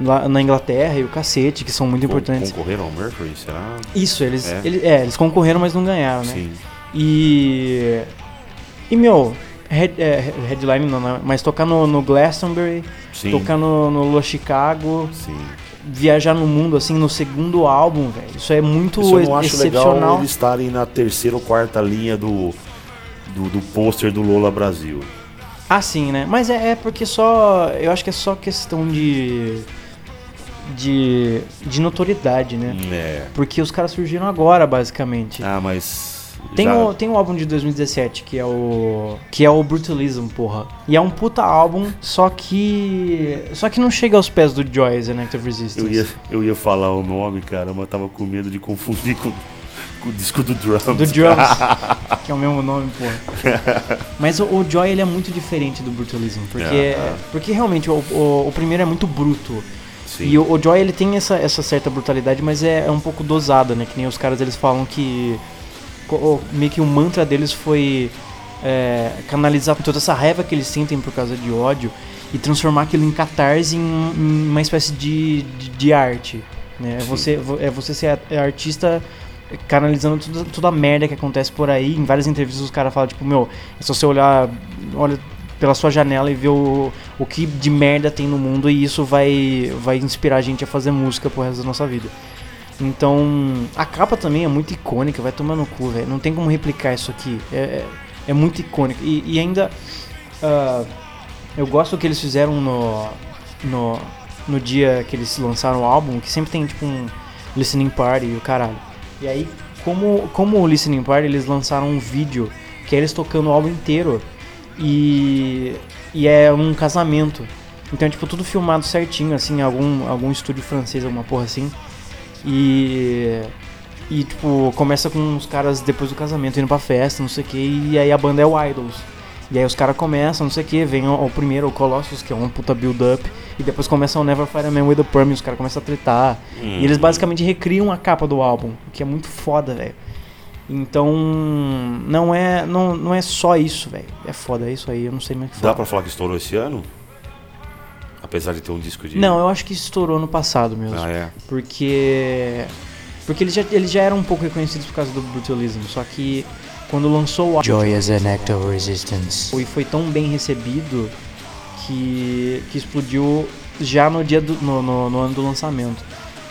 lá na Inglaterra e o cacete que são muito Con- importantes. Concorreram ao Mercury, será? Isso, eles, É? ele- é, eles concorreram, mas não ganharam, né? Sim. E. E meu, head, é, headline não, né? mas tocar no, no Glastonbury, Sim. tocar no, no Lua Chicago, Sim. viajar no mundo assim no segundo álbum, velho. Isso é muito Isso eu não acho legal excepcional. eles estarem na terceira ou quarta linha do, do, do pôster do Lola Brasil. Ah, sim, né? Mas é, é porque só. Eu acho que é só questão de. de. de notoriedade, né? É. Porque os caras surgiram agora, basicamente. Ah, mas. Tem, já- o, tem um álbum de 2017 que é o. que é o Brutalism, porra. E é um puta álbum, só que. Só que não chega aos pés do Joyce and Active Resistance. eu, ia, eu ia falar o nome, cara, mas tava com medo de confundir com, o disco do Drums. Do Drums, que é o mesmo nome, porra. Mas o, o Joy ele é muito diferente do Brutalism, porque, Ah, ah. porque realmente o, o, o primeiro é muito bruto. Sim. E o, Joy ele tem essa, essa certa brutalidade, mas é, é um pouco dosada, né? Que nem os caras eles falam que meio que o mantra deles foi é, canalizar toda essa raiva que eles sentem por causa de ódio e transformar aquilo em catarse em, em uma espécie de, de, de arte. Né? É, você, vo- é você ser é artista canalizando tudo, toda a merda que acontece por aí. Em várias entrevistas os caras falam, tipo, meu, é só você olhar, olha pela sua janela e ver o, o que de merda tem no mundo e isso vai, vai inspirar a gente a fazer música pro resto da nossa vida. Então, a capa também é muito icônica, vai tomar no cu, velho. Não tem como replicar isso aqui. É, é, é muito icônico. E, e ainda, ah, eu gosto do que eles fizeram no, no, no dia que eles lançaram o álbum, que sempre tem tipo um listening party e o caralho. E aí, como, como o listening party, eles lançaram um vídeo que é eles tocando o álbum inteiro e, e é um casamento. Então é tipo tudo filmado certinho, assim, algum, algum estúdio francês, alguma porra assim. E. E tipo, começa com os caras depois do casamento indo pra festa, não sei o que, e aí a banda é o Idols. E aí os caras começam, não sei o que, vem o, o primeiro, o Colossus, que é um puta build-up, e depois começa o Never Fight a Man with a Perm, e os caras começam a tretar. E eles basicamente recriam a capa do álbum, o que é muito foda, velho. Então, não é, não, não é só isso, velho. É foda, é isso aí, eu não sei mais o que Dá falar. pra falar que estourou esse ano? Apesar de ter um disco de. Não, eu acho que estourou no passado mesmo. Ah, é. Porque. Porque eles já, eles já eram um pouco reconhecidos por causa do brutalismo. Só que quando lançou o Joy as an act of resistance. e foi tão bem recebido que, que explodiu já no dia do, no, no, no ano do lançamento.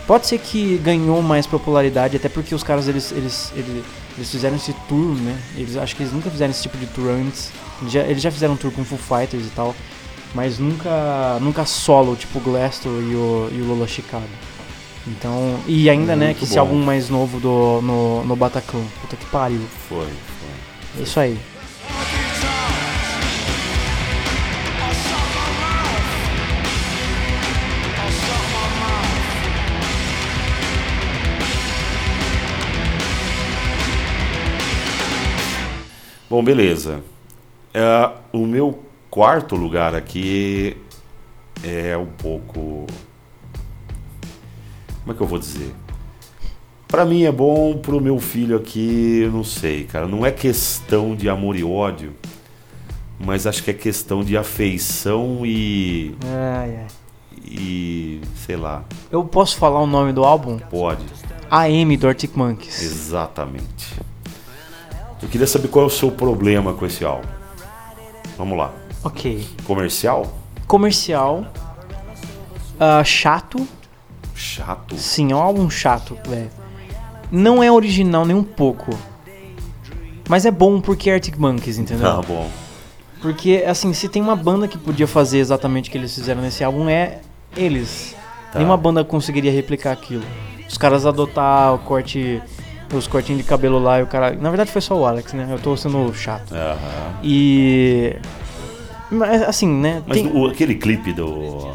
Pode ser que ganhou mais popularidade, até porque os caras eles, eles, eles, eles fizeram esse tour, né? Eles acho que eles nunca fizeram esse tipo de tour antes. Eles já, eles já fizeram um tour com Foo Fighters e tal, mas nunca nunca solo, tipo o Glastor e o, e o Lola Chicago. Então, e ainda, né, Muito que esse bom. álbum mais novo do no, no Bataclan. Puta que pariu. Foi, foi. É isso aí. Bom, beleza. É, o meu quarto lugar aqui é um pouco. Como é que eu vou dizer? Pra mim é bom, pro meu filho aqui, eu não sei, cara. Não é questão de amor e ódio, mas acho que é questão de afeição e. Ai, ai. e. sei lá, Eu posso falar o nome do álbum? pode. AM do Arctic Monkeys. Exatamente. Eu queria saber qual é o seu problema com esse álbum. Vamos lá. Ok. Comercial? Comercial. ah, chato. Chato. Sim, é um álbum chato, velho. Não é original nem um pouco. Mas é bom porque é Arctic Monkeys, entendeu? Tá bom. Porque, assim, se tem uma banda que podia fazer exatamente o que eles fizeram nesse álbum, é eles. Tá. Nenhuma banda conseguiria replicar aquilo. Os caras adotar o corte. Os cortinhos de cabelo lá e o cara. Na verdade foi só o Alex, né? Eu tô sendo chato. Aham. E. Mas, assim, né? Mas tem... o- aquele clipe do.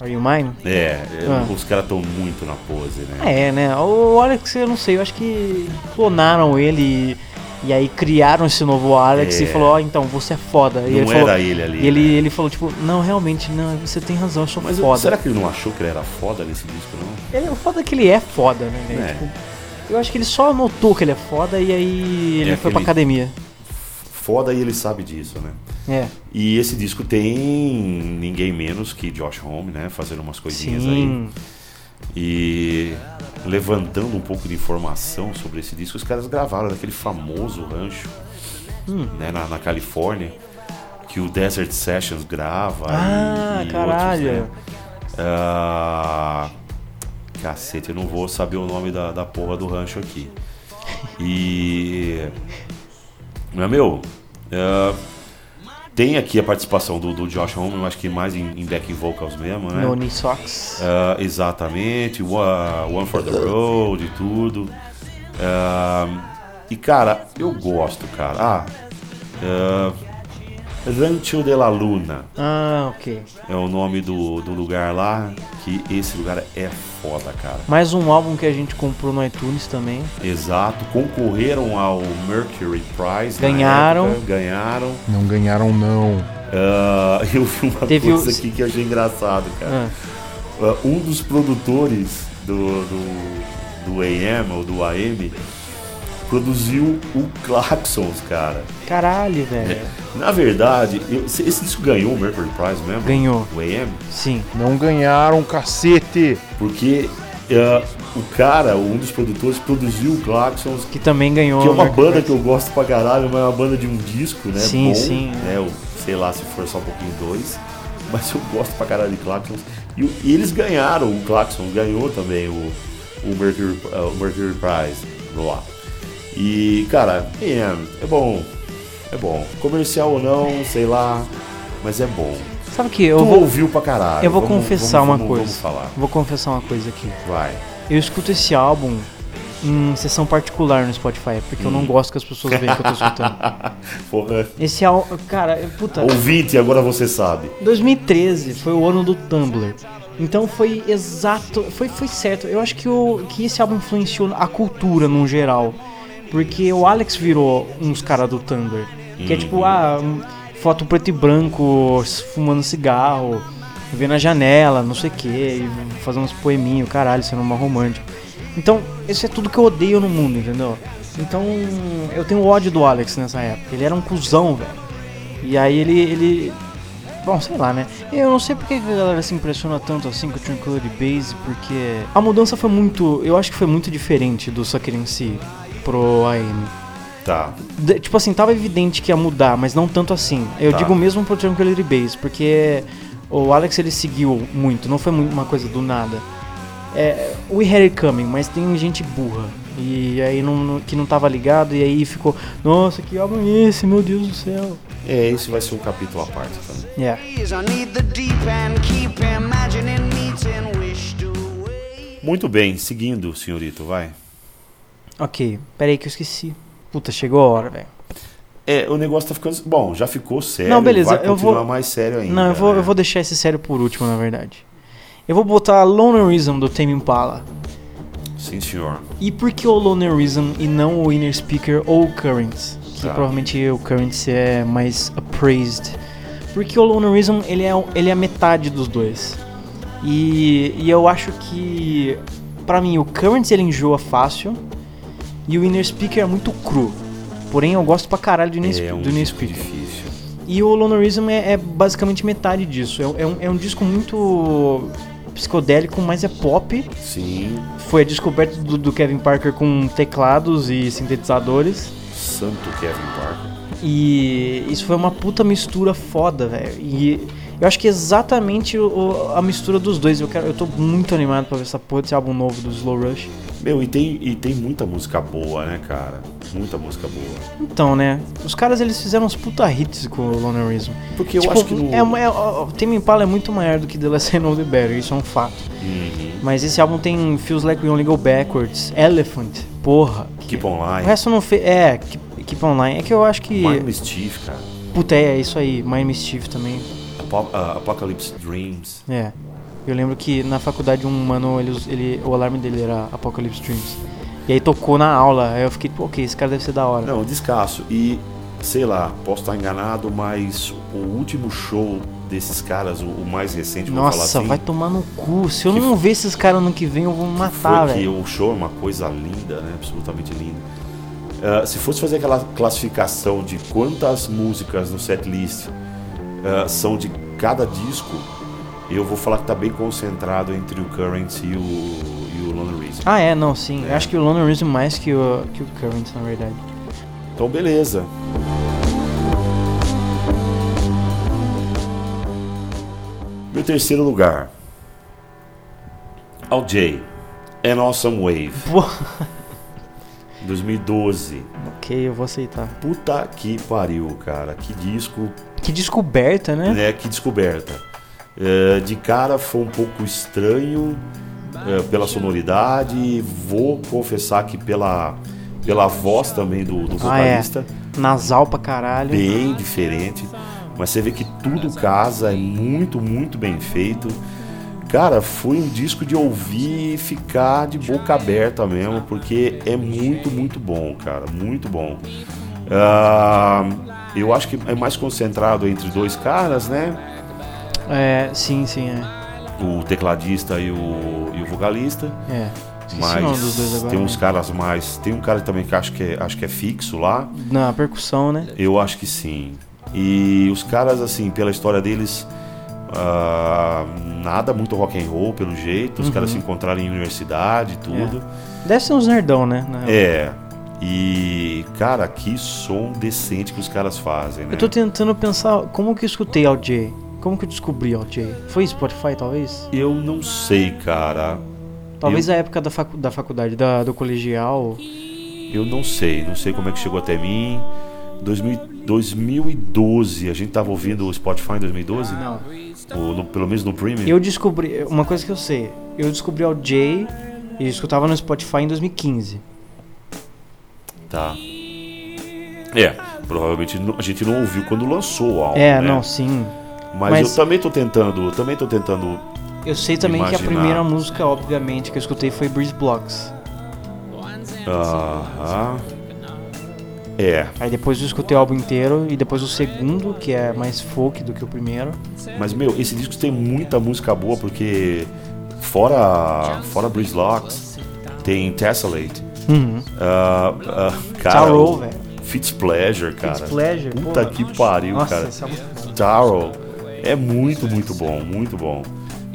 Are You Mine? É, Ah. os caras estão muito na pose, né? É, né? O Alex, eu não sei, eu acho que clonaram ele e, e aí criaram esse novo Alex É. e falou, ó, então, você é foda. E Não ele era falou, ele ali. E ele, né? ele falou, tipo, não, realmente, não, você tem razão, eu sou Mas foda. será que ele não achou que ele era foda nesse disco, não? Ele, o foda é que ele é foda, né? É. Tipo, eu acho que ele só notou que ele é foda e aí ele É foi pra aquele- academia. Foda e ele sabe disso, né? É, E esse disco tem ninguém menos que Josh Homme, né? Fazendo umas coisinhas aí. sim. E levantando um pouco de informação sobre esse disco, os caras gravaram naquele famoso rancho Hum. né, na, na Califórnia, que o Desert Sessions grava. Ah, e, e caralho. Outros, né? Ah, cacete, eu não vou saber o nome da, da porra do rancho aqui. E. Mas, meu. Ah, tem aqui a participação do, do Josh Homme, eu acho que mais em, em back vocals mesmo, né? No Knee Socks. Ah, exatamente, One, One for the Road e tudo. Ah, e cara, eu gosto, cara. Ah, ah, Rancho de la Luna Ah, ok. é o nome do, do lugar lá. Que esse lugar é foda, cara. Mais um álbum que a gente comprou no iTunes também. Exato, concorreram ao Mercury Prize. Ganharam. época, ganharam. Não ganharam, não. Ah, eu vi uma Teve coisa o- aqui que eu achei engraçado, cara. Ah, Uh, um dos produtores do, do, do AM ou do AM produziu o Claxons, cara. caralho, velho. Na verdade, eu- esse disco ganhou o Mercury Prize mesmo? Ganhou. O AM? Sim. Não ganharam, cacete! Porque uh, o cara, um dos produtores, produziu o Claxons, Que também ganhou. que é uma Mercury banda Prize. que eu gosto pra caralho, mas é uma banda de um disco, né? Sim, bom, sim. Né? Eu, sei lá se for só um pouquinho dois. Mas eu gosto pra caralho de Claxons. E, e eles ganharam, o Claxons ganhou também o, o, Mercury, uh, o Mercury Prize lá. E, cara, é, é bom. É bom. Comercial ou não, sei lá, mas é bom. Sabe que eu tu vou, ouviu pra caralho. eu vou Vamos- confessar vamos- uma vamos- coisa. Vou confessar uma coisa aqui. Vai. Eu escuto esse álbum em sessão particular no Spotify, porque eu não Hum. gosto que as pessoas vejam que eu tô escutando. Porra. Esse álbum, cara, puta, Ouvinte, agora você sabe. 2013 foi o ano do Tumblr. Então foi exato, foi, foi certo. Eu acho que, o, que esse álbum influenciou a cultura num geral. Porque o Alex virou uns caras do Tumblr. Que é tipo, ah, um- foto preto e branco, fumando cigarro, vendo a janela, não sei o que, fazendo uns poeminhos, caralho, sendo uma romântico. Então, isso é tudo que eu odeio no mundo, entendeu? Então, eu tenho ódio do Alex nessa época. Ele era um cuzão, velho. E aí ele, ele. Bom, sei lá, né? Eu não sei porque a galera se impressiona tanto assim com o Tranquility Base, porque a mudança foi muito. Eu acho que foi muito diferente do Sucker em si pro AM. Tá. De- tipo assim, tava evidente que ia mudar, mas não tanto assim. Eu Tá. digo mesmo pro Tranquility Base, porque o Alex ele seguiu muito, não foi uma coisa do nada. É, we had it coming, mas tem gente burra. E aí não, que não tava ligado, e aí ficou, nossa, que álbum é esse, meu Deus do céu. É, esse vai ser um capítulo à parte também. Yeah. Away. Muito bem, seguindo, senhorito, vai. Ok, peraí que eu esqueci. Puta, chegou a hora, velho. É, o negócio tá ficando. Bom, já ficou sério. Não, beleza, Vai eu vou- mais sério ainda. Não, eu vou, né? eu vou deixar esse sério por último, na verdade. Eu vou botar Lonerism do Tame Impala. Sim, senhor. E por que o Lonerism e não o Inner Speaker ou o Currents? Que Tá. provavelmente o Currents é mais appraised. Porque o Lonerism ele é, ele é a metade dos dois. E, e eu acho que pra mim, o Currents ele enjoa fácil e o Inner Speaker é muito cru. Porém, eu gosto pra caralho do Inner, É um do Inner Speaker. difícil. E o Lonerism é, é basicamente metade disso. É, é um, é um disco muito psicodélico, mas é pop. Sim, Foi a descoberta do, do Kevin Parker com teclados e sintetizadores. santo Kevin Parker. E isso foi uma puta mistura foda, velho. E eu acho que é exatamente o- a mistura dos dois. Eu, quero, eu tô muito animado pra ver essa porra desse álbum novo do Slow Rush. Meu, e tem, e tem muita música boa, né, cara? Muita música boa. Então, né? Os caras eles fizeram uns puta hits com o Lonerism. Porque eu Tipo, acho que no... é, é, o o Tame Impala é muito maior do que The Last I Know The Better, isso é um fato. Uhum. Mas esse álbum tem Feels Like We Only Go Backwards, Elephant, porra. Keep O Online, resto não fez. É, Keep, Keep Online. É que eu acho que. Mind Mischief, cara. Puta, é, é isso aí. Mind Mischief também. Apo- ah, Apocalypse Dreams. É. Eu lembro que na faculdade um mano, ele, ele, o alarme dele era Apocalypse Dreams. E aí tocou na aula. Aí eu fiquei, pô, ok, esse cara deve ser da hora. Não, descasso. E, sei lá, posso estar enganado, mas o último show desses caras, o, o mais recente, vou falar Nossa, assim, vai tomar no cu. Se eu não ver esses caras ano que vem, eu vou matar, foi que velho. o show é uma coisa linda, né? Absolutamente linda. Ah, se fosse fazer aquela classificação de quantas músicas no setlist ah, são de cada disco, eu vou falar que tá bem concentrado entre o Current e o, e o Lone Reason. Ah, é, não, sim. É. Eu acho que o Lonerism mais que o, que o Current, na verdade. Então, beleza. Meu terceiro lugar. Al J. An Awesome Wave. Pô, 2012. ok, eu vou aceitar. Puta que pariu, cara. Que disco, Que descoberta, né? né? Que descoberta. É, de cara foi um pouco estranho é, pela sonoridade. Vou confessar que pela, pela voz também do, do Ah, é. vocalista. Nasal pra caralho. bem diferente, mas você vê que tudo casa, é muito, muito bem feito. Cara, foi um disco de ouvir e ficar de boca aberta mesmo, porque é muito, muito bom, cara, muito bom. Ah, eu acho que é mais concentrado entre dois caras, né? É, sim, sim, é. O tecladista e o, e o vocalista. É. Mas tem uns né? caras mais. Tem um cara também que acho que é, acho que é fixo lá. Na percussão, né? Eu acho que sim. E os caras, assim, pela história deles, ah, nada muito rock and roll, pelo jeito. Os Uhum. caras se encontraram em universidade e tudo. Deve ser uns nerdão, né? É. E, cara, que som decente que os caras fazem, né? Eu tô tentando pensar como que eu escutei Al J. Como que eu descobri Al J? Foi Spotify, talvez? Eu não sei, cara. Talvez Eu- a época da, facu da faculdade, da, do colegial. Eu não sei. Não sei como é que chegou até mim. 2000 2012, a gente tava ouvindo o Spotify em 2012? Não. O- no- pelo menos no Premium? Eu descobri. Uma coisa que eu sei. Eu descobri Al J e escutava no Spotify em 2015. Tá. É, provavelmente a gente não ouviu quando lançou o álbum. É, né? não, sim. Mas, mas- eu também tô tentando, também tô tentando. Eu sei também que a Imaginar. primeira música, obviamente, que eu escutei foi Breeze Blocks. Aham. É, Aí depois eu escutei o álbum inteiro e depois o segundo, que é mais folk do que o primeiro. mas meu, esse disco tem muita música boa porque fora fora Breeze Locks tem Tessellate. Uhum. Ah, ah, cara, Tarot, velho. Fitzpleasure, cara. Pleasure, Puta porra. que pariu, Nossa, cara. esse álbum é. Tarot é muito, muito bom, muito bom.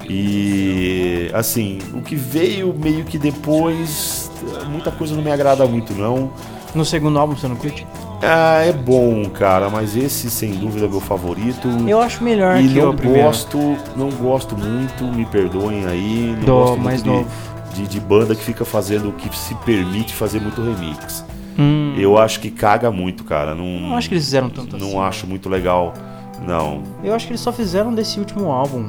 E assim, o que veio meio que depois, muita coisa não me agrada muito não. No segundo álbum você não curte? Ah, é bom, cara, mas esse sem dúvida é meu favorito. Eu acho melhor e que não o primeiro. gosto, não gosto muito, me perdoem aí, não Do gosto muito mais de, novo. de, de banda que fica fazendo o que se permite fazer muito remix. Hum, Eu acho que caga muito, cara. Não, não acho que eles fizeram tanto não assim. acho muito legal. Não. Eu acho que eles só fizeram desse último álbum.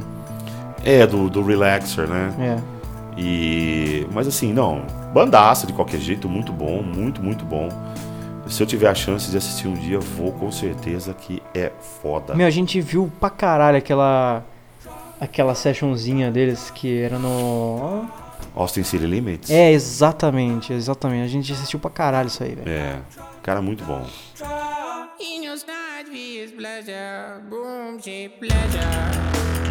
É, do, do Relaxer, né? É. E. Mas assim, não. Bandaça de qualquer jeito, muito bom, muito, muito bom. Se eu tiver a chance de assistir um dia, vou com certeza que é foda. Meu, a gente viu pra caralho aquela. Aquela sessionzinha deles que era no. Austin City Limits? É, exatamente, exatamente. A gente assistiu pra caralho isso aí, velho. É. Cara, muito bom. In your pleasure, boom, she pleasure.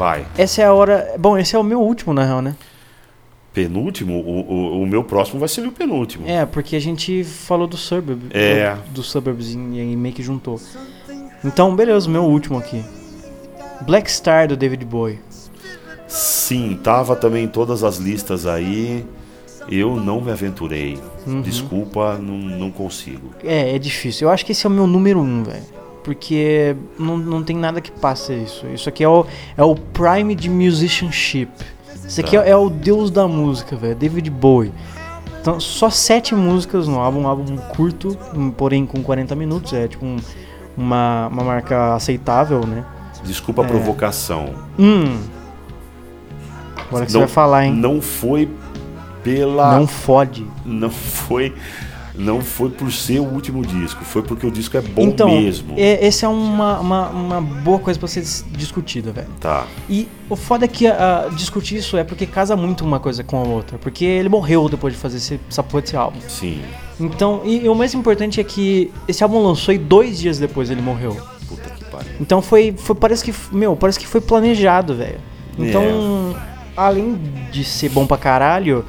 Vai. Essa é a hora. Bom, esse é o meu último, na real, né? Penúltimo, o, o, o meu próximo vai ser o penúltimo. É, porque a gente falou do Suburb. É. Do, do Suburbs e aí meio que juntou. Então, beleza, o meu último aqui. Black Star do David Bowie. Sim, tava também em todas as listas aí. Eu não me aventurei. Uhum. Desculpa, não, não consigo. É, é difícil. Eu acho que esse é o meu número um, velho. Porque não, não tem nada que passe isso. Isso aqui é o, é o prime de musicianship. Isso aqui Tá. é, é o deus da música, velho. David Bowie. Então, só sete músicas no álbum, um álbum curto, porém com 40 minutos. É tipo um- uma, uma marca aceitável, né? Desculpa a É. provocação. Hum. Agora que você Não- vai falar, hein? Não foi pela. Não fode. não foi. Não foi por ser o último disco, foi porque o disco é bom então, mesmo. é- esse é uma, uma, uma boa coisa pra ser dis- discutida, velho. Tá. E o foda é que ah, discutir isso é porque casa muito uma coisa com a outra. Porque ele morreu depois de fazer esse, essa porra desse álbum. Sim. Então, e, e o mais importante é que esse álbum lançou e dois dias depois ele morreu. Puta que pariu. Então foi, foi parece que, meu, parece que foi planejado, velho. Então, além de ser bom pra caralho,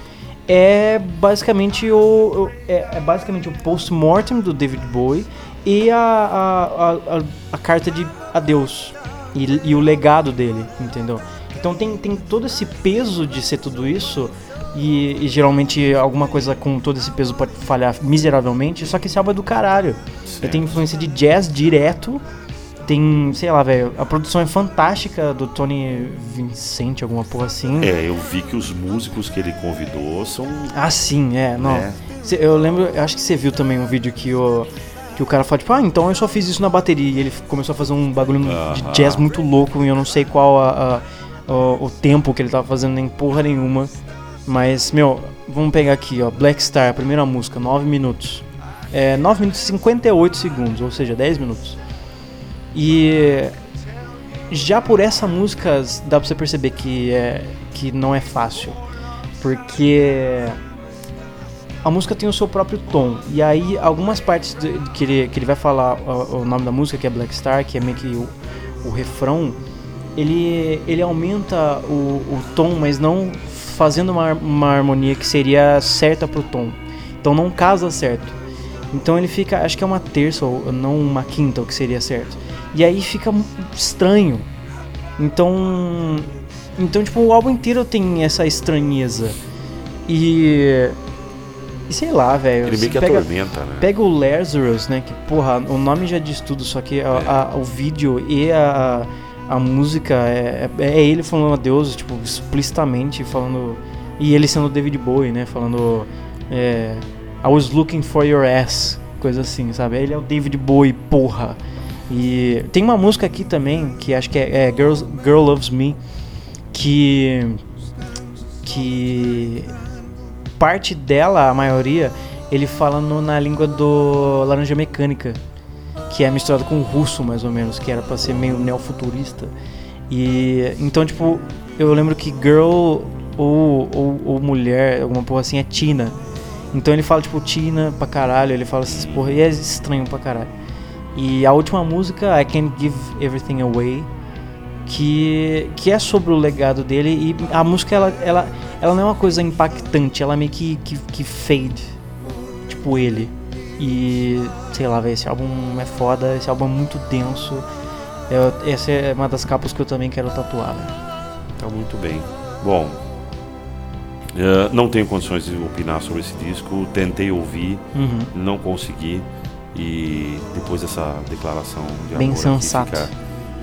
é basicamente o, é, é basicamente o post-mortem do David Bowie e a, a, a, a- carta de adeus e, e o legado dele, entendeu? Então tem, tem todo esse peso de ser tudo isso e, e geralmente alguma coisa com todo esse peso pode falhar miseravelmente, só que esse álbum é do caralho. Ele tem influência de jazz direto. Tem, sei lá, velho, a produção é fantástica do Tony Vincent, alguma porra assim. É, eu vi que os músicos que ele convidou são. Ah, sim, é, não. É. Eu lembro, eu acho que você viu também um vídeo que o, que o cara fala, tipo, ah, então eu só fiz isso na bateria. E ele começou a fazer um bagulho de Aham. jazz muito louco e eu não sei qual a, a- o, o tempo que ele tava fazendo, nem porra nenhuma. Mas, meu, vamos pegar aqui, ó, Black Star, a primeira música, 9 minutos. É, 9 minutos e 58 segundos, ou seja, 10 minutos. E já por essa música dá pra você perceber que, é, que não é fácil. Porque a música tem o seu próprio tom. E aí, algumas partes de- que, ele, que ele vai falar o, o nome da música, que é Black Star, que é meio que o, o refrão, ele, ele aumenta o, o tom, mas não fazendo uma, uma harmonia que seria certa pro tom. Então não casa certo. Então ele fica, acho que é uma terça ou não uma quinta, o que seria certo. E aí fica estranho. Então, então tipo, o álbum inteiro tem essa estranheza. E e sei lá, velho. Ele meio que pega- atormenta, né? Pega o Lazarus, né? Que, porra, o nome já diz tudo, só que a- a- o vídeo e a, a música é, é é ele falando a Deus, tipo, explicitamente falando. E ele sendo David Bowie, né? Falando. É, I was looking for your ass. Coisa assim, sabe? Ele é o David Bowie, porra. E tem uma música aqui também, que acho que é, é Girls, Girl Loves Me, que. que parte dela, a maioria, ele fala na língua do Laranja Mecânica, que é misturado com o russo, mais ou menos, que era pra ser meio neofuturista. E então, tipo, eu lembro que girl ou, ou, ou mulher, alguma porra assim, é Tina. Então ele fala, tipo, Tina pra caralho, ele fala essas porra, e é estranho pra caralho. E a última música, I Can't Give Everything Away, que, que é sobre o legado dele e a música ela, ela, ela não é uma coisa impactante, ela meio que, que, que fade, tipo ele. E sei lá, esse álbum é foda, esse álbum é muito denso. Eu- essa é uma das capas que eu também quero tatuar. Tá muito bem. Bom, eh, não tenho condições de opinar sobre esse disco. Tentei ouvir, Uhum. não consegui. E depois dessa declaração de Bem amor aqui, fica,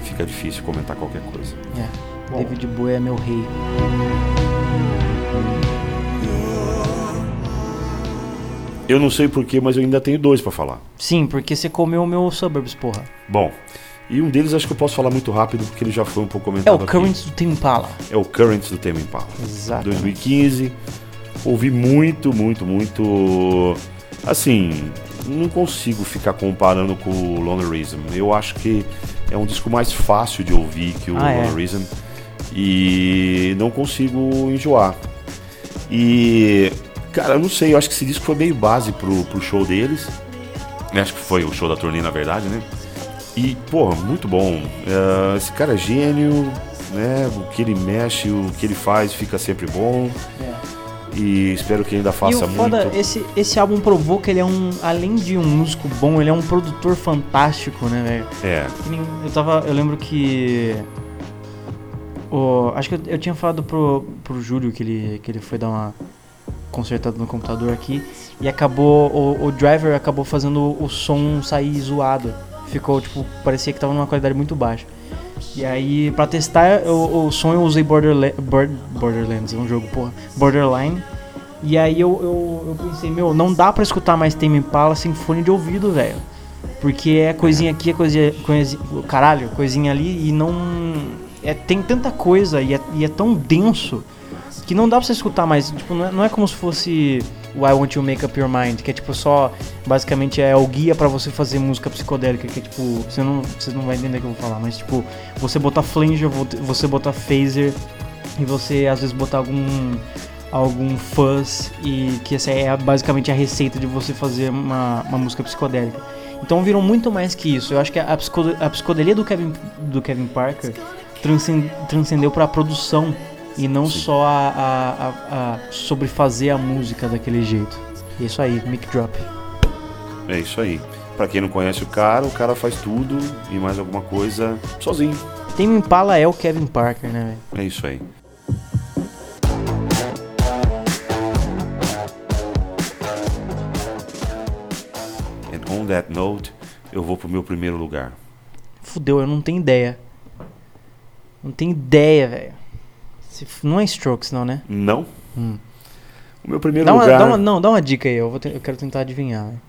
fica difícil comentar qualquer coisa. É, David Bowie é meu rei. Eu não sei porquê, mas eu ainda tenho dois pra falar. Sim, porque você comeu o meu Suburbs, porra. Bom, e um deles acho que eu posso falar muito rápido porque ele já foi um pouco É comentado o aqui. Currents do Tim Impala. É o Currents do Tame Impala. Exato. 2015. Ouvi muito, muito, muito. Assim, não consigo ficar comparando com o Lonely Reason. Eu acho que é um disco mais fácil de ouvir que o Ah, é. Lonely Reason. E não consigo enjoar. E, cara, eu não sei, eu acho que esse disco foi meio base pro, pro show deles. Eu Acho que foi o show da turnê, na verdade, né? E, porra, muito bom. É, esse cara é gênio. né? O que ele mexe, o que ele faz fica sempre bom. E espero que ainda E faça o foda, muito. esse, esse álbum provou que ele é um, além de um músico bom, ele é um produtor fantástico, né, velho? É, Eu tava. Eu lembro que. O, acho que eu, eu tinha falado pro, pro Júlio que ele, que ele foi dar uma consertada no computador aqui. E acabou. O, o driver acabou fazendo o som sair zoado. Ficou, tipo, parecia que tava numa qualidade muito baixa. E aí, pra testar o, o eu usei Borderla Bor- Borderlands, é um jogo, porra. Borderline. E aí eu, eu, eu pensei, meu, não dá pra escutar mais Tame Impala sem fone de ouvido, velho. Porque é coisinha aqui, é coisinha, coisinha. Caralho, coisinha ali e não. É, tem tanta coisa e é, e é tão denso que não dá pra você escutar mais. Tipo, não é, não é como se fosse o I Want You Make Up Your Mind, que é tipo só. Basicamente é o guia pra você fazer música psicodélica, que é tipo. Você não, você não vai entender o que eu vou falar, mas tipo, você botar flanger, vo- você botar phaser e você às vezes botar algum algum fuzz e que essa é basicamente a receita de você fazer uma, uma música psicodélica. Então viram muito mais que isso. Eu acho que a psicodelia do Kevin, do Kevin Parker transcend, transcendeu para a produção e não só a, a, a, a sobre fazer a música daquele jeito. É isso aí, mic drop. é isso aí. Pra quem não conhece o cara, o cara faz tudo e mais alguma coisa sozinho. Tame Impala é o Kevin Parker, né, velho? É isso aí. And on that note, eu vou pro meu primeiro lugar. Fudeu, eu não tenho ideia. Não tenho ideia, velho. Se Não é Strokes, não, né? Não? Hum. O meu primeiro Dá uma, lugar. dá uma- não, dá uma dica aí, eu, vou te- eu quero tentar adivinhar. velho.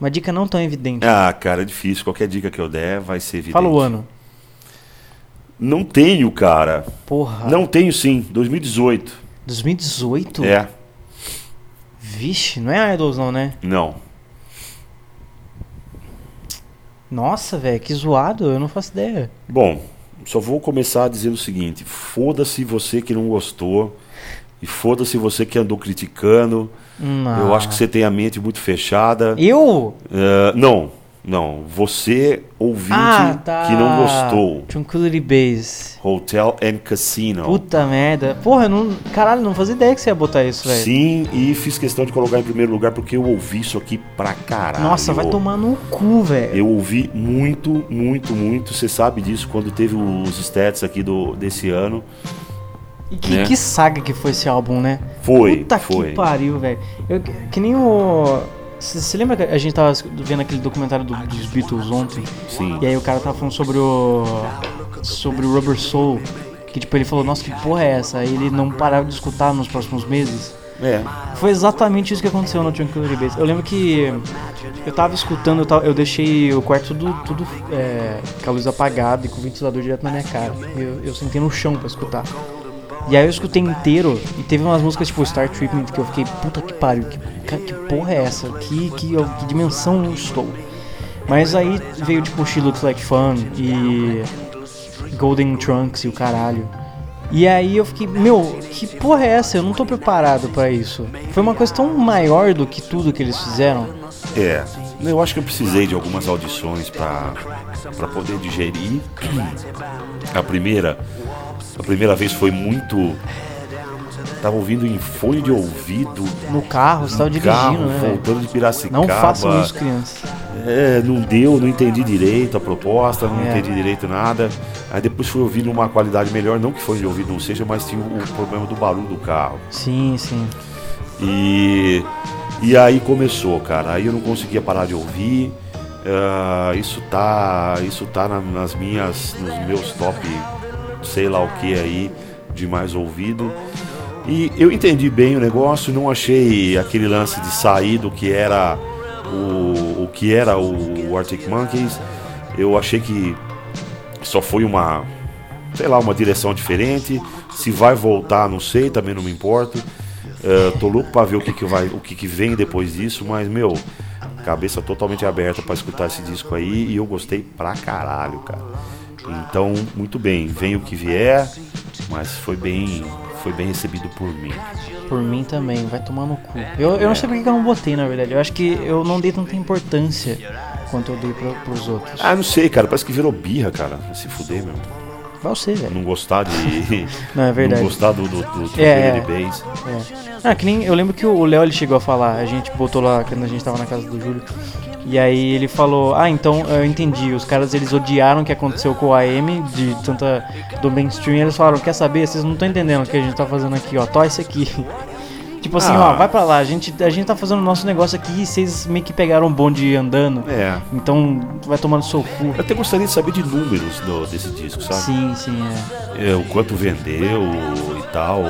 Uma dica não tão evidente. Ah, cara, é difícil. Qualquer dica que eu der vai ser evidente. Fala o ano. Não tenho, cara. Porra. Não tenho sim. 2018. 2018? É, Vixe, não é Idols não, né? não. Nossa, velho, que zoado, eu não faço ideia. Bom, só vou começar dizendo o seguinte: foda-se você que não gostou. E foda-se você que andou criticando. Não. Eu acho que você tem a mente muito fechada. Eu? Eh, não, não. Você, ouvinte, Ah, tá. que não gostou. Tranquility Base. Hotel and Casino. Puta merda. Porra, eu não. Caralho, não fazia ideia que você ia botar isso, velho. Sim, e fiz questão de colocar em primeiro lugar porque eu ouvi isso aqui pra caralho. Nossa, vai tomar no cu, velho. Eu ouvi muito, muito, muito. Você sabe disso quando teve os stats aqui do, desse ano. E que, né? que saga que foi esse álbum, né? Foi, Puta foi. que pariu, velho. Que nem o. Você lembra que a gente tava vendo aquele documentário do- dos Beatles ontem? Sim. E aí o cara tava falando sobre o. sobre o Rubber Soul. Que tipo, ele falou, nossa, que porra é essa? Aí ele não parava de escutar nos próximos meses. É. Foi exatamente isso que aconteceu no Tranquility Base. Eu lembro que eu tava escutando, eu, tava- eu deixei o quarto tudo, tudo é, com a luz apagada e com o ventilador direto na minha cara. Eu, eu sentei no chão pra escutar. E aí eu escutei inteiro e teve umas músicas tipo Star Treatment que eu fiquei, puta que pariu, que, que porra é essa? Que, que, que dimensão eu estou? Mas aí veio tipo She Looks Like Fun e Golden Trunks e o caralho. E aí eu fiquei, meu, que porra é essa? Eu não tô preparado pra isso. Foi uma coisa tão maior do que tudo que eles fizeram. É. Eu acho que eu precisei de algumas audições pra poder digerir. A primeira, a primeira vez foi muito. Tava ouvindo em fone de ouvido. No carro, você tava dirigindo, carro, né? voltando de Piracicaba. Não façam isso, crianças. É, não deu, não entendi direito a proposta, não É. entendi direito nada. Aí depois fui ouvir numa qualidade melhor, não que fone de ouvido não seja, mas tinha o, problema do barulho do carro. Sim, sim. E, e aí começou, cara. Aí eu não conseguia parar de ouvir. Ah, isso tá, isso tá na- nas minhas, nos meus top, sei lá o que aí de mais ouvido. E eu entendi bem o negócio, não achei aquele lance de sair do que era o, o que era o Arctic Monkeys. Eu achei que só foi uma, sei lá, uma direção diferente. Se vai voltar, não sei, também não me importo. Eh, tô louco pra ver o que, que vai, o que, que vem depois disso, mas meu, cabeça totalmente aberta pra escutar esse disco aí e eu gostei pra caralho, cara. Então, muito bem, vem o que vier, mas foi bem, foi bem recebido por mim. Por mim também, vai tomar no cu. Eu, eu não sei porque que eu não botei, na verdade. Eu acho que eu não dei tanta importância quanto eu dei pro, pros outros. Ah, não sei, cara, parece que virou birra, cara. Se fuder, meu. Vai você, velho. Não gostar de. Não, é verdade. Não gostar do, do, do tropeiro É, é. de bass. É. Ah, que nem. Eu lembro que o Léo ele chegou a falar, a gente botou lá quando a gente tava na casa do Júlio. E aí ele falou, ah, então eu entendi, os caras eles odiaram o que aconteceu com o AM, de tanta do mainstream, eles falaram, quer saber, vocês não estão entendendo o que a gente tá fazendo aqui, ó, tó isso aqui. tipo assim, Ah. ó, vai pra lá, a gente, a gente tá fazendo o nosso negócio aqui e vocês meio que pegaram um bonde andando. É. Então vai tomando seu cu. Eu até gostaria de saber de números do- desse disco, sabe? Sim, sim, é. É, o quanto vendeu e tal.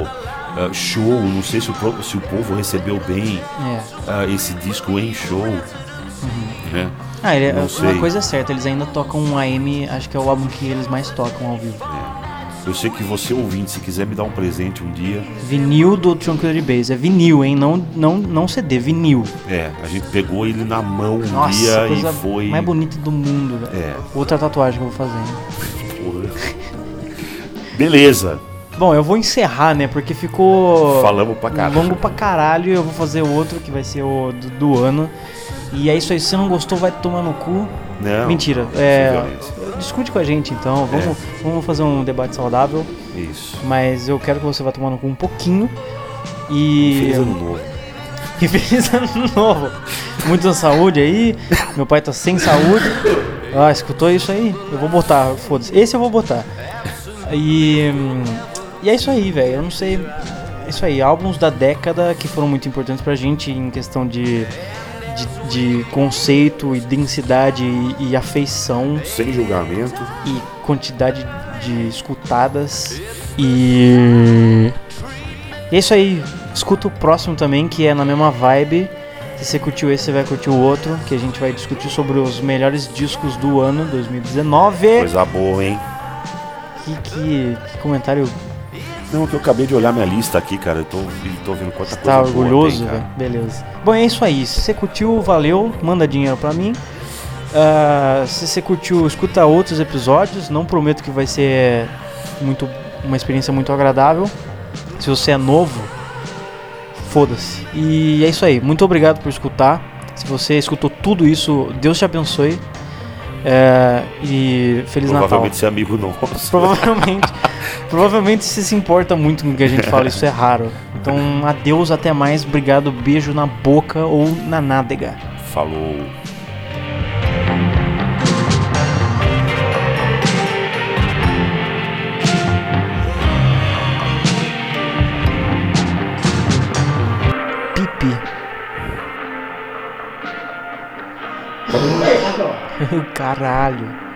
Ah, show, não sei se o, se o povo recebeu bem É. ah, esse disco em show. Né? Ah, ele, Não uma sei. coisa é certa, eles ainda tocam um AM, acho que é o álbum que eles mais tocam ao vivo. Eu sei que você ouvinte, se quiser me dar um presente um dia, Vinil do Tranquility Base. É vinil, hein? Não, não, não CD, vinil. é, a gente pegou ele na mão um Nossa, dia coisa e foi. mais bonita do mundo, velho. É, Outra tatuagem que eu vou fazer. Beleza, Bom, eu vou encerrar, né? Porque ficou. falamos pra caralho. Longo pra caralho. Eu vou fazer outro que vai ser o do, do ano. E é isso aí. Se você não gostou, vai tomar no cu. Não, Mentira. É, violência. discute com a gente então. Vamos, vamos fazer um debate saudável. Isso. Mas eu quero que você vá tomar no cu um pouquinho. E. Feliz ano novo. E feliz ano novo. Muita saúde aí. Meu pai tá sem saúde. Ah, escutou isso aí? Eu vou botar, foda-se. Esse eu vou botar. E. E é isso aí, velho. Eu não sei. É isso aí. Álbuns da década que foram muito importantes pra gente em questão de. De, de conceito e densidade e, e afeição Sem julgamento. e quantidade de escutadas. E. E é isso aí. Escuta o próximo também, que é na mesma vibe. Se você curtiu esse, você vai curtir o outro, que a gente vai discutir sobre os melhores discos do ano 2019. Coisa boa, hein? Que, que, que comentário Não, que eu acabei de olhar minha lista aqui, cara. Eu tô, tô vendo quanta tá coisa orgulhoso, velho. Beleza. Bom, é isso aí. Se você curtiu, valeu. Manda dinheiro pra mim. Ah, se você curtiu, escuta outros episódios. Não prometo que vai ser muito uma experiência muito agradável. Se você é novo, foda-se. E é isso aí. Muito obrigado por escutar. Se você escutou tudo isso, Deus te abençoe. É, e Feliz Natal. Provavelmente ser amigo nosso. Provavelmente. provavelmente se se importa muito com o que a gente fala, isso é raro. Então, adeus, até mais, obrigado, beijo na boca ou na nádega. Falou. Pipi. Caralho.